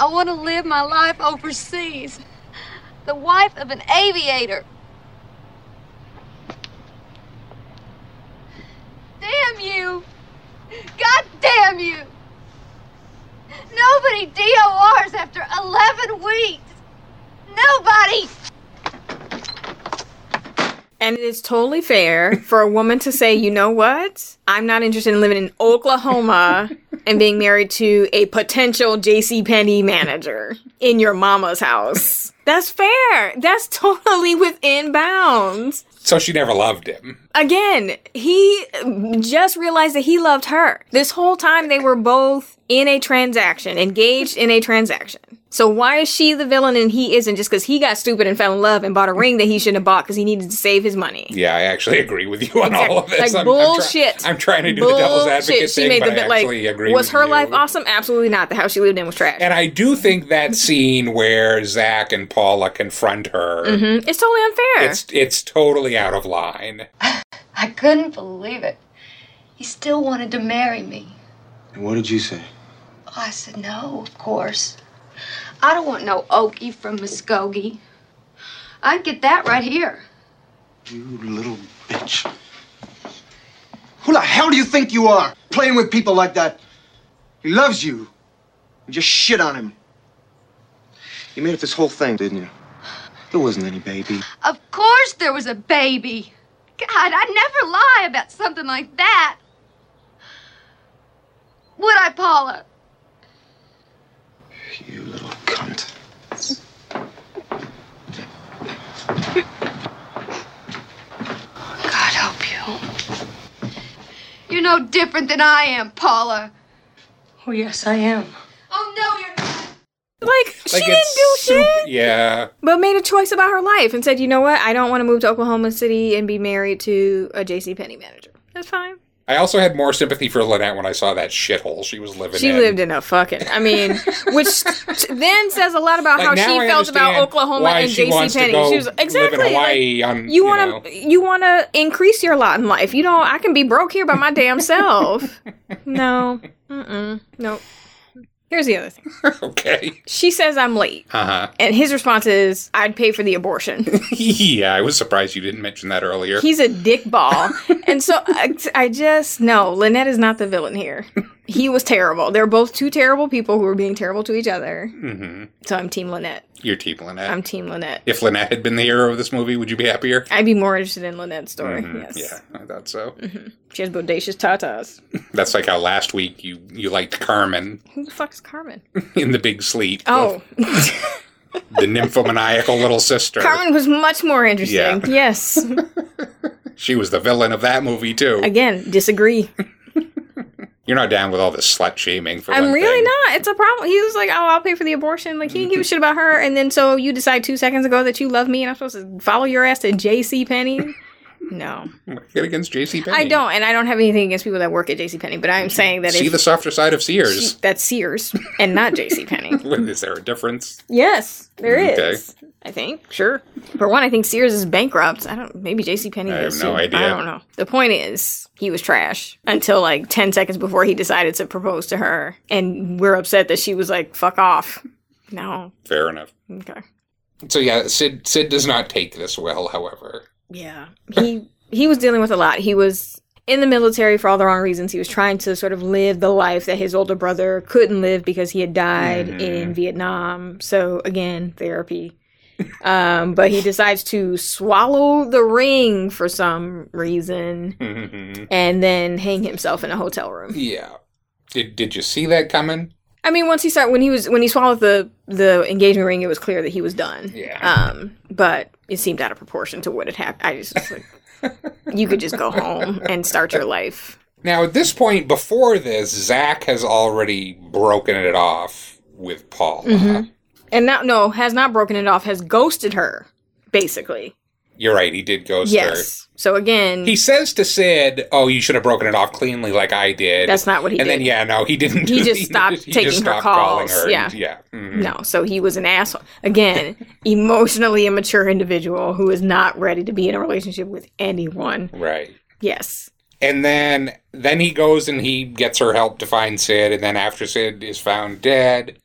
I want to live my life overseas. The wife of an aviator. Damn you! God damn you! Nobody DORs after 11 weeks! Nobody! And it is totally fair for a woman to say, you know what? I'm not interested in living in Oklahoma and being married to a potential J.C. Penney manager in your mama's house. That's fair. That's totally within bounds. So she never loved him. Again, he just realized that he loved her. This whole time they were both in a transaction, engaged in a transaction. So why is she the villain and he isn't just because he got stupid and fell in love and bought a ring that he shouldn't have bought because he needed to save his money? Yeah, I actually agree with you on all of this. Like I'm, I'm try- bullshit. I'm, trying to do the devil's advocate Bullshit. thing, She made but the I bit like, actually agree was with her you. life awesome? Absolutely not. The house she lived in was trash. And I do think that scene where Zach and Paula confront her, hmm It's totally unfair. it's it's totally out of line. I couldn't believe it. He still wanted to marry me. And what did you say? I said, no, of course. I don't want no Okie from Muskogee. I'd get that right here. You little bitch. Who the hell do you think you are? Playing with people like that. He loves you. You just shit on him. You made up this whole thing, didn't you? There wasn't any baby. Of course there was a baby. God, I'd never lie about something like that. Would I, Paula? You little cunt. God help you. You're no different than I am, Paula. Oh, yes, I am. Oh, no, you're not. Like, she didn't it's do shit. Yeah, But made a choice about her life and said, you know what? I don't want to move to Oklahoma City and be married to a J.C. Penney manager. That's fine. I also had more sympathy for Lynette when I saw that shithole she was living She in. She lived in a fucking. I mean, which then says a lot about Like, how she I felt about Oklahoma why and she J.C. wants Penney. She was live in exactly like, on, you you want to you want to increase your lot in life. You know, I can be broke here by my damn self. no, mm-mm, nope. Here's the other thing. okay. She says I'm late, Uh huh. and his response is, "I'd pay for the abortion." yeah, I was surprised you didn't mention that earlier. He's a dick ball, and so I, I just no. Lynette is not the villain here. He was terrible. They're both two terrible people who are being terrible to each other. hmm So I'm Team Lynette. You're Team Lynette. I'm Team Lynette. if Lynette had been the hero of this movie, would you be happier? I'd be more interested in Lynette's story. Mhm, Yes. Yeah, I thought so. She has bodacious tatas. That's like how last week you you liked Carmen Who the fuck is Carmen? in the Big Sleep. Oh, the nymphomaniacal little sister. Carmen was much more interesting. Yeah. Yes. She was the villain of that movie too. Again, disagree. You're not down with all this slut shaming for I'm really thing. not. It's a problem. He was like, "Oh, I'll pay for the abortion." Like he didn't give a shit about her, and then so you decide two seconds ago that you love me, and I'm supposed to follow your ass to J.C. Penney. No, Get against J.C. Penney. I don't, and I don't have anything against people that work at J.C. Penney. But I'm saying that See if the softer side of Sears. that's Sears and not J.C. Penney. Is there a difference? yes, there is. Okay. I think sure. For one, I think Sears is bankrupt. I don't. Maybe J.C. Penney. I have is no too. idea. I don't know. The point is, he was trash until like ten seconds before he decided to propose to her, and we're upset that she was like, "Fuck off." No. Fair enough. Okay. So yeah, Sid Sid does not take this well, however. Yeah. He he was dealing with a lot. He was in the military for all the wrong reasons. He was trying to sort of live the life that his older brother couldn't live because he had died Mhm. in Vietnam. So again, therapy. um, but he decides to swallow the ring for some reason and then hang himself in a hotel room. yeah. Did did you see that coming? I mean, once he started when he was when he swallowed the the engagement ring, it was clear that he was done. Yeah. Um, but it seemed out of proportion to what had happened. I just was like, you could just go home and start your life. Now at this point, before this, Zach has already broken it off with Paul. Mhm. And now, no, has not broken it off. Has ghosted her, basically. You're right, he did ghost yes. So again. He says to Sid, "Oh, you should have broken it off cleanly, like I did." That's not what he and then yeah, no, he didn't. He just stopped he taking just her stopped calling calls. her. Yeah. yeah. mhm. no. So he was an asshole. Again, emotionally immature individual who is not ready to be in a relationship with anyone. Right. Yes. And then then he goes and he gets her help to find Sid, and then after Sid is found dead,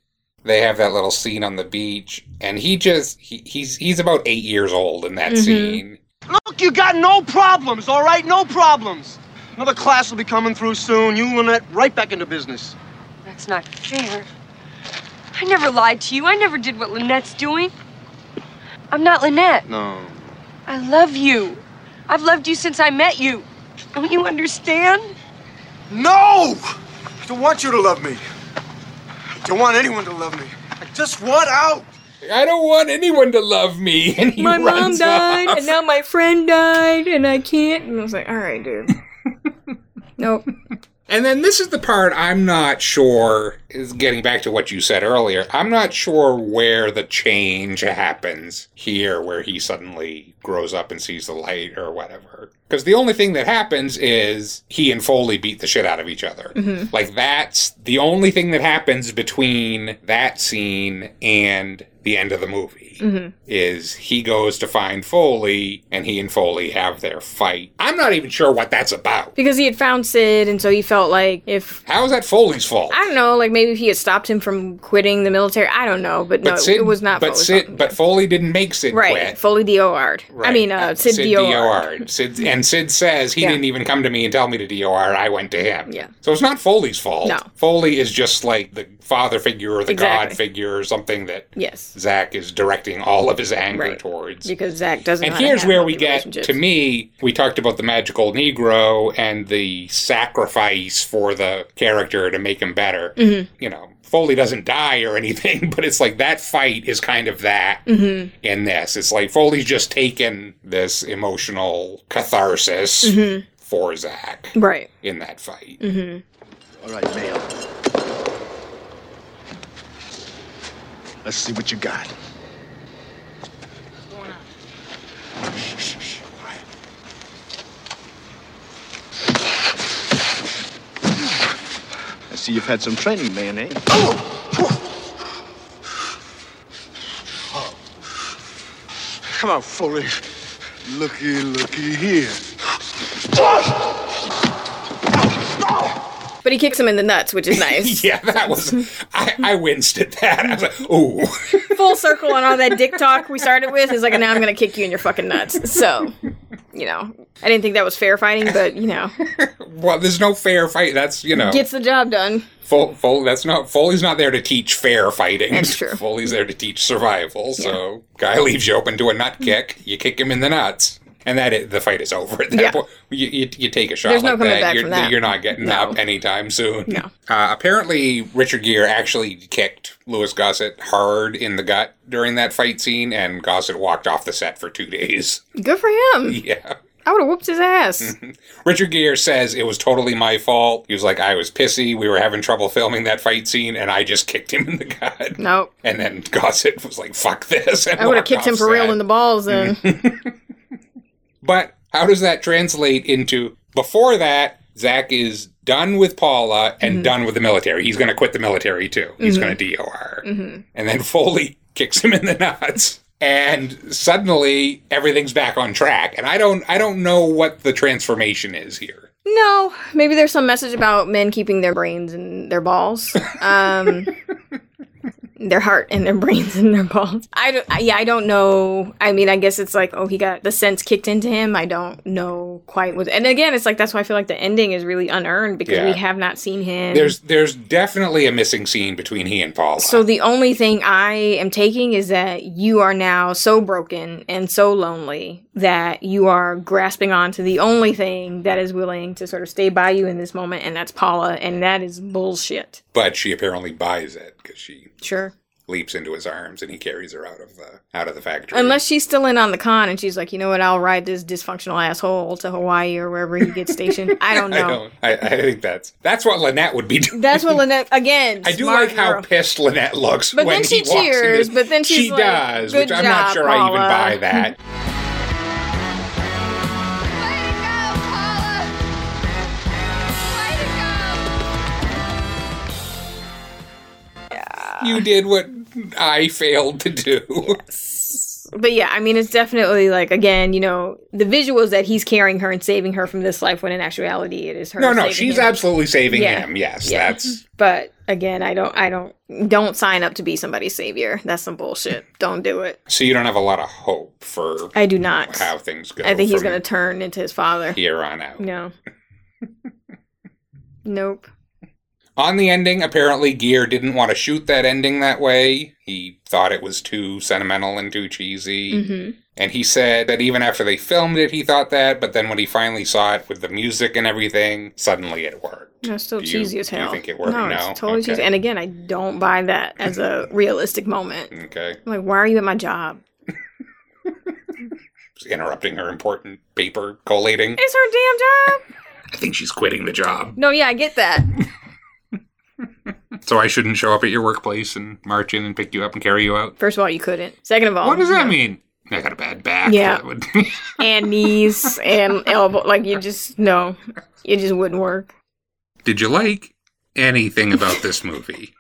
they have that little scene on the beach, and he just he, he's he's about eight years old in that Mhm. scene. Look, you got no problems, all right? No problems. Another class will be coming through soon. You, Lynette, right back into business. That's not fair. I never lied to you. I never did what Lynette's doing. I'm not Lynette. No. I love you. I've loved you since I met you. Don't you understand? No! I don't want you to love me. I don't want anyone to love me. I just want out. I don't want anyone to love me. And he my mom runs died, off. and now my friend died, and I can't. And I was like, all right, dude. nope. And then this is the part I'm not sure is getting back to what you said earlier. I'm not sure where the change happens here, where he suddenly grows up and sees the light or whatever. Because the only thing that happens is he and Foley beat the shit out of each other. Mhm. Like that's the only thing that happens between that scene and the end of the movie. Mhm. Is he goes to find Foley and he and Foley have their fight. I'm not even sure what that's about. Because he had found Sid, and so he felt like if How is that Foley's fault? I don't know, like maybe if he had stopped him from quitting the military, I don't know, but, no, Sid, it was not. But Sid, fault. but Foley didn't make Sid right, quit. Foley DOR'd. I mean, uh, Sid, Sid DOR'd. DOR'd. Sid, and Sid says he Yeah. didn't even come to me and tell me to DOR. I went to him. Yeah. So it's not Foley's fault. No. Foley is just like the father figure or the Exactly. god figure or something that Yes, Zach is directing all of his anger Right. towards. because Zach doesn't. And know how to here's where we get to me. We talked about the magical Negro and the sacrifice for the character to make him better. Mhm. You know, Foley doesn't die or anything, but it's like that fight is kind of that Mhm. in this. It's like Foley's just taken this emotional catharsis Mhm. for Zach Right. in that fight. Mm-hmm. All right, male. Let's see what you got. I see you've had some training, man, eh? Come on, Foley. Looky, looky here. But he kicks him in the nuts, which is nice. yeah, that was. I, I winced at that. I was like, ooh. Full circle on all that dick talk we started with is like, now I'm gonna kick you in your fucking nuts. So you know, I didn't think that was fair fighting, but you know, Well, there's no fair fight. That's you know, gets the job done. Fol- Fol- that's not Foley's not there to teach fair fighting. That's true. Foley's there to teach survival. So guy leaves you open to a nut kick, you kick him in the nuts, and that the fight is over. At that Yeah. point, you, you, you take a shot There's no like coming that, back you're, from that. you're not getting No. up anytime soon. No. Uh, apparently, Richard Gere actually kicked Louis Gossett hard in the gut during that fight scene, and Gossett walked off the set for two days. Good for him. Yeah. I would have whooped his ass. Richard Gere says it was totally my fault. He was like, I was pissy. We were having trouble filming that fight scene, and I just kicked him in the gut. Nope. And then Gossett was like, fuck this. and I would have kicked him for real in the balls and But how does that translate into before that, Zach is done with Paula and Mhm. done with the military. He's going to quit the military too. He's Mhm. going to DOR. Mhm. And then Foley kicks him in the nuts. And suddenly everything's back on track. And I don't I don't know what the transformation is here. No, maybe there's some message about men keeping their brains and their balls. Um, their heart and their brains and their balls. I don't, I- yeah, I don't know. I mean, I guess it's like, oh, he got the sense kicked into him. I don't know quite what. And again, it's like that's why I feel like the ending is really unearned because Yeah. we have not seen him. There's there's definitely a missing scene between he and Paula. So the only thing I am taking is that you are now so broken and so lonely that you are grasping on to the only thing that is willing to sort of stay by you in this moment, and that's Paula, and that is bullshit. but she apparently buys it because she Sure. leaps into his arms and he carries her out of the out of the factory. Unless she's still in on the con and she's like, you know what, I'll ride this dysfunctional asshole to Hawaii or wherever he gets stationed. I don't know. I don't. I, I think that's that's what Lynette would be doing. That's what Lynette again. I do like how pissed Lynette looks But when then she he walks cheers, but then she's she like, does, "Good which I'm not job, sure I even buy that. You did what I failed to do. Yes. But yeah, I mean, it's definitely like again, you know, the visuals that he's carrying her and saving her from this life when in actuality it is her. No, no, she's him. absolutely saving Yeah. him. Yes, Yeah. that's But again, I don't, I don't, don't sign up to be somebody's savior. That's some bullshit. Don't do it. so you don't have a lot of hope for I do not. how things go. I think he's going to turn into his father. here on out. No. nope. On the ending, apparently Gere didn't want to shoot that ending that way. He thought it was too sentimental and too cheesy. Mhm. And he said that even after they filmed it, he thought that, but then when he finally saw it with the music and everything, suddenly it worked. No, still Do you- cheesy as do you think it worked? No, No? it's totally Okay. cheesy. And again, I don't buy that as a realistic moment. Okay. I'm like, why are you at my job? Interrupting her important paper collating. It's her damn job. I think she's quitting the job. No, yeah, I get that. So I shouldn't show up at your workplace and march in and pick you up and carry you out? First of all, you couldn't. Second of all, What does that no. mean? I got a bad back. Yeah. Would- and knees and elbow. Like you just no, it just wouldn't work. Did you like anything about this movie?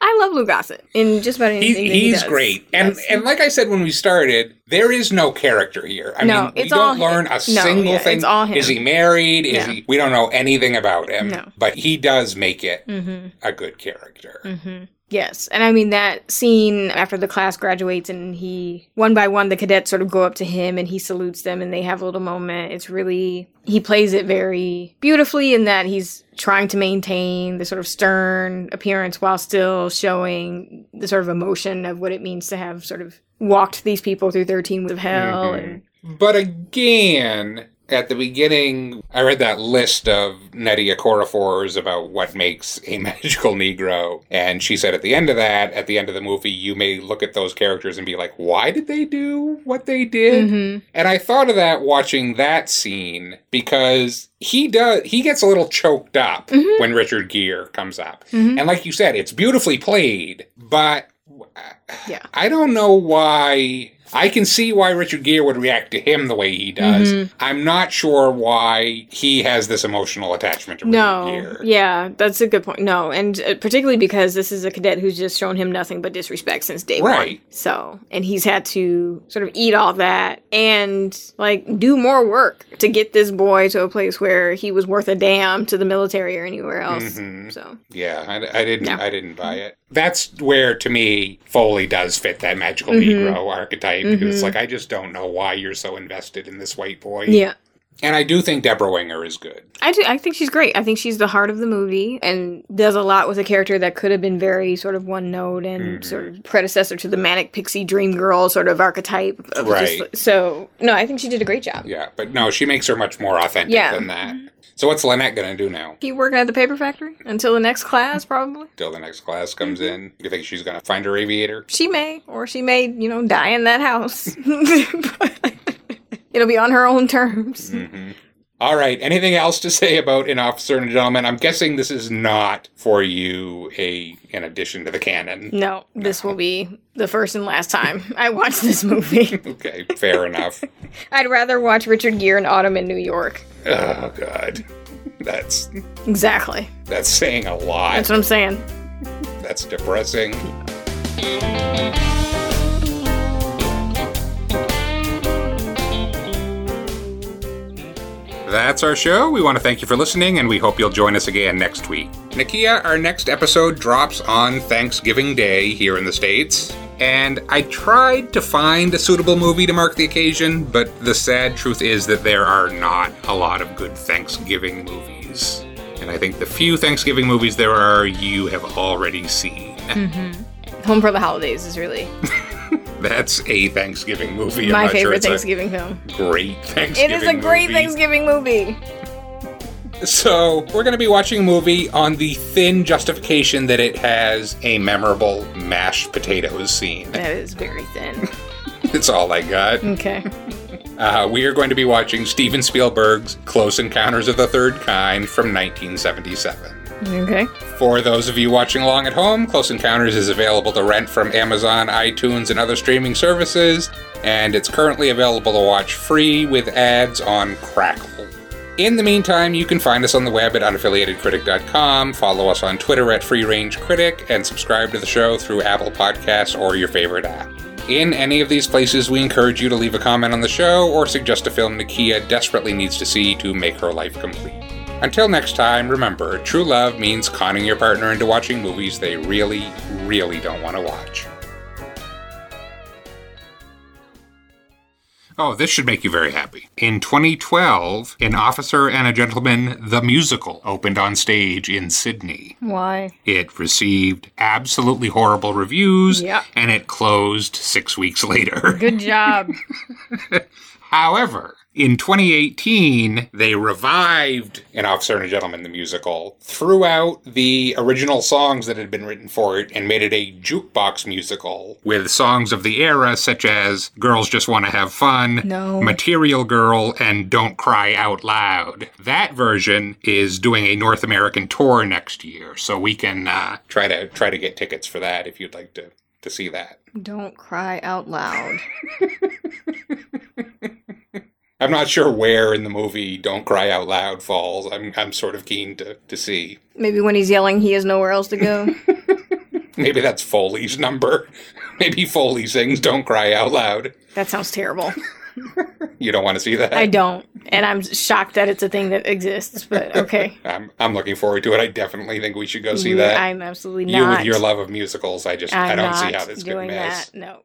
I love Lou Gossett in just about He, anything. that he he's does. great, and and like I said when we started, there is no character here. I No, mean, we don't learn a him. No, single yeah, thing. it's all him. Is he married? Is Yeah. he? We don't know anything about him. No. but he does make it Mhm. a good character. hmm Yes, and I mean that scene after the class graduates and he one by one the cadets sort of go up to him and he salutes them and they have a little moment. It's really he plays it very beautifully in that he's trying to maintain the sort of stern appearance while still showing the sort of emotion of what it means to have sort of walked these people through 13 weeks of hell Mhm. and But again, at the beginning, I read that list of Nnedi Okorafor's about what makes a magical Negro, and she said at the end of that, at the end of the movie, you may look at those characters and be like, "Why did they do what they did?" Mhm. And I thought of that watching that scene because he does he gets a little choked up Mhm. when Richard Gere comes up, Mhm. and like you said, it's beautifully played, but yeah. I don't know why. I can see why Richard Gere would react to him the way he does. Mhm. I'm not sure why he has this emotional attachment to Richard No, Gere. yeah, that's a good point. No, and uh, particularly because this is a cadet who's just shown him nothing but disrespect since day one. Right. So, and he's had to sort of eat all that and like do more work to get this boy to a place where he was worth a damn to the military or anywhere else. Mhm. So, Yeah, I, I didn't. No. I didn't buy it. That's where, to me, Foley does fit that magical Mhm. Negro archetype. Right? Because it's like, I just don't know why you're so invested in this white boy. Yeah. And I do think Deborah Winger is good. I do. I think she's great. I think she's the heart of the movie and does a lot with a character that could have been very sort of one note and Mm-hmm. sort of predecessor to the manic pixie dream girl sort of archetype. Of just- Right. so no, I think she did a great job. Yeah, but no, she makes her much more authentic Yeah. than that. So what's Lynette gonna do now? Keep working at the paper factory until the next class, probably. Till the next class comes Mm-hmm. in, you think she's gonna find her aviator? She may, or she may, you know, die in that house. It'll be on her own terms. Mm-hmm. All right. Anything else to say about an officer and a gentleman? I'm guessing this is not for you a an addition to the canon. No, this will be the first and last time I watch this movie. Okay, fair enough. I'd rather watch Richard Gere in Autumn in New York. Oh God, that's Exactly. that's saying a lot. That's what I'm saying. That's depressing. That's our show. We want to thank you for listening, and we hope you'll join us again next week. Nakia, our next episode drops on Thanksgiving Day here in the States. And I tried to find a suitable movie to mark the occasion, but the sad truth is that there are not a lot of good Thanksgiving movies. And I think the few Thanksgiving movies there are, you have already seen. Mm-hmm. Home for the Holidays is really That's a Thanksgiving movie. I'm my not sure favorite Thanksgiving film. Great Thanksgiving It is a great movie. Thanksgiving movie. So, we're going to be watching a movie on the thin justification that it has a memorable mashed potatoes scene. That is very thin. That's all I got. Okay. Uh, we are going to be watching Steven Spielberg's Close Encounters of the Third Kind from 1977. Okay. For those of you watching along at home, Close Encounters is available to rent from Amazon, iTunes, and other streaming services, and it's currently available to watch free with ads on Crackle. In the meantime, you can find us on the web at unaffiliatedcritic.com, follow us on Twitter at Free Range Critic, and subscribe to the show through Apple Podcasts or your favorite app. In any of these places, we encourage you to leave a comment on the show or suggest a film Nakia desperately needs to see to make her life complete. Until next time, remember, true love means conning your partner into watching movies they really, really don't want to watch. Oh, this should make you very happy. In 2012, An Officer and a Gentleman, the musical, opened on stage in Sydney. Why? It received absolutely horrible reviews, Yeah. and it closed six weeks later. Good job. However, in 2018, they revived An Officer and a Gentleman, the musical, threw out the original songs that had been written for it and made it a jukebox musical with songs of the era such as Girls Just Want to Have Fun, No. Material Girl, and Don't Cry Out Loud. That version is doing a North American tour next year, so we can uh, try to try to get tickets for that if you'd like to, to see that. Don't cry out loud. I'm not sure where in the movie "Don't Cry Out Loud" falls. I'm I'm sort of keen to to see. Maybe when he's yelling, he has nowhere else to go. Maybe that's Foley's number. Maybe Foley sings "Don't Cry Out Loud." that sounds terrible. You don't want to see that. I don't, and I'm shocked that it's a thing that exists. But okay, I'm I'm looking forward to it. I definitely think we should go see that. I'm absolutely you not. with your love of musicals. I just I I'm don't see how this could miss. that. No.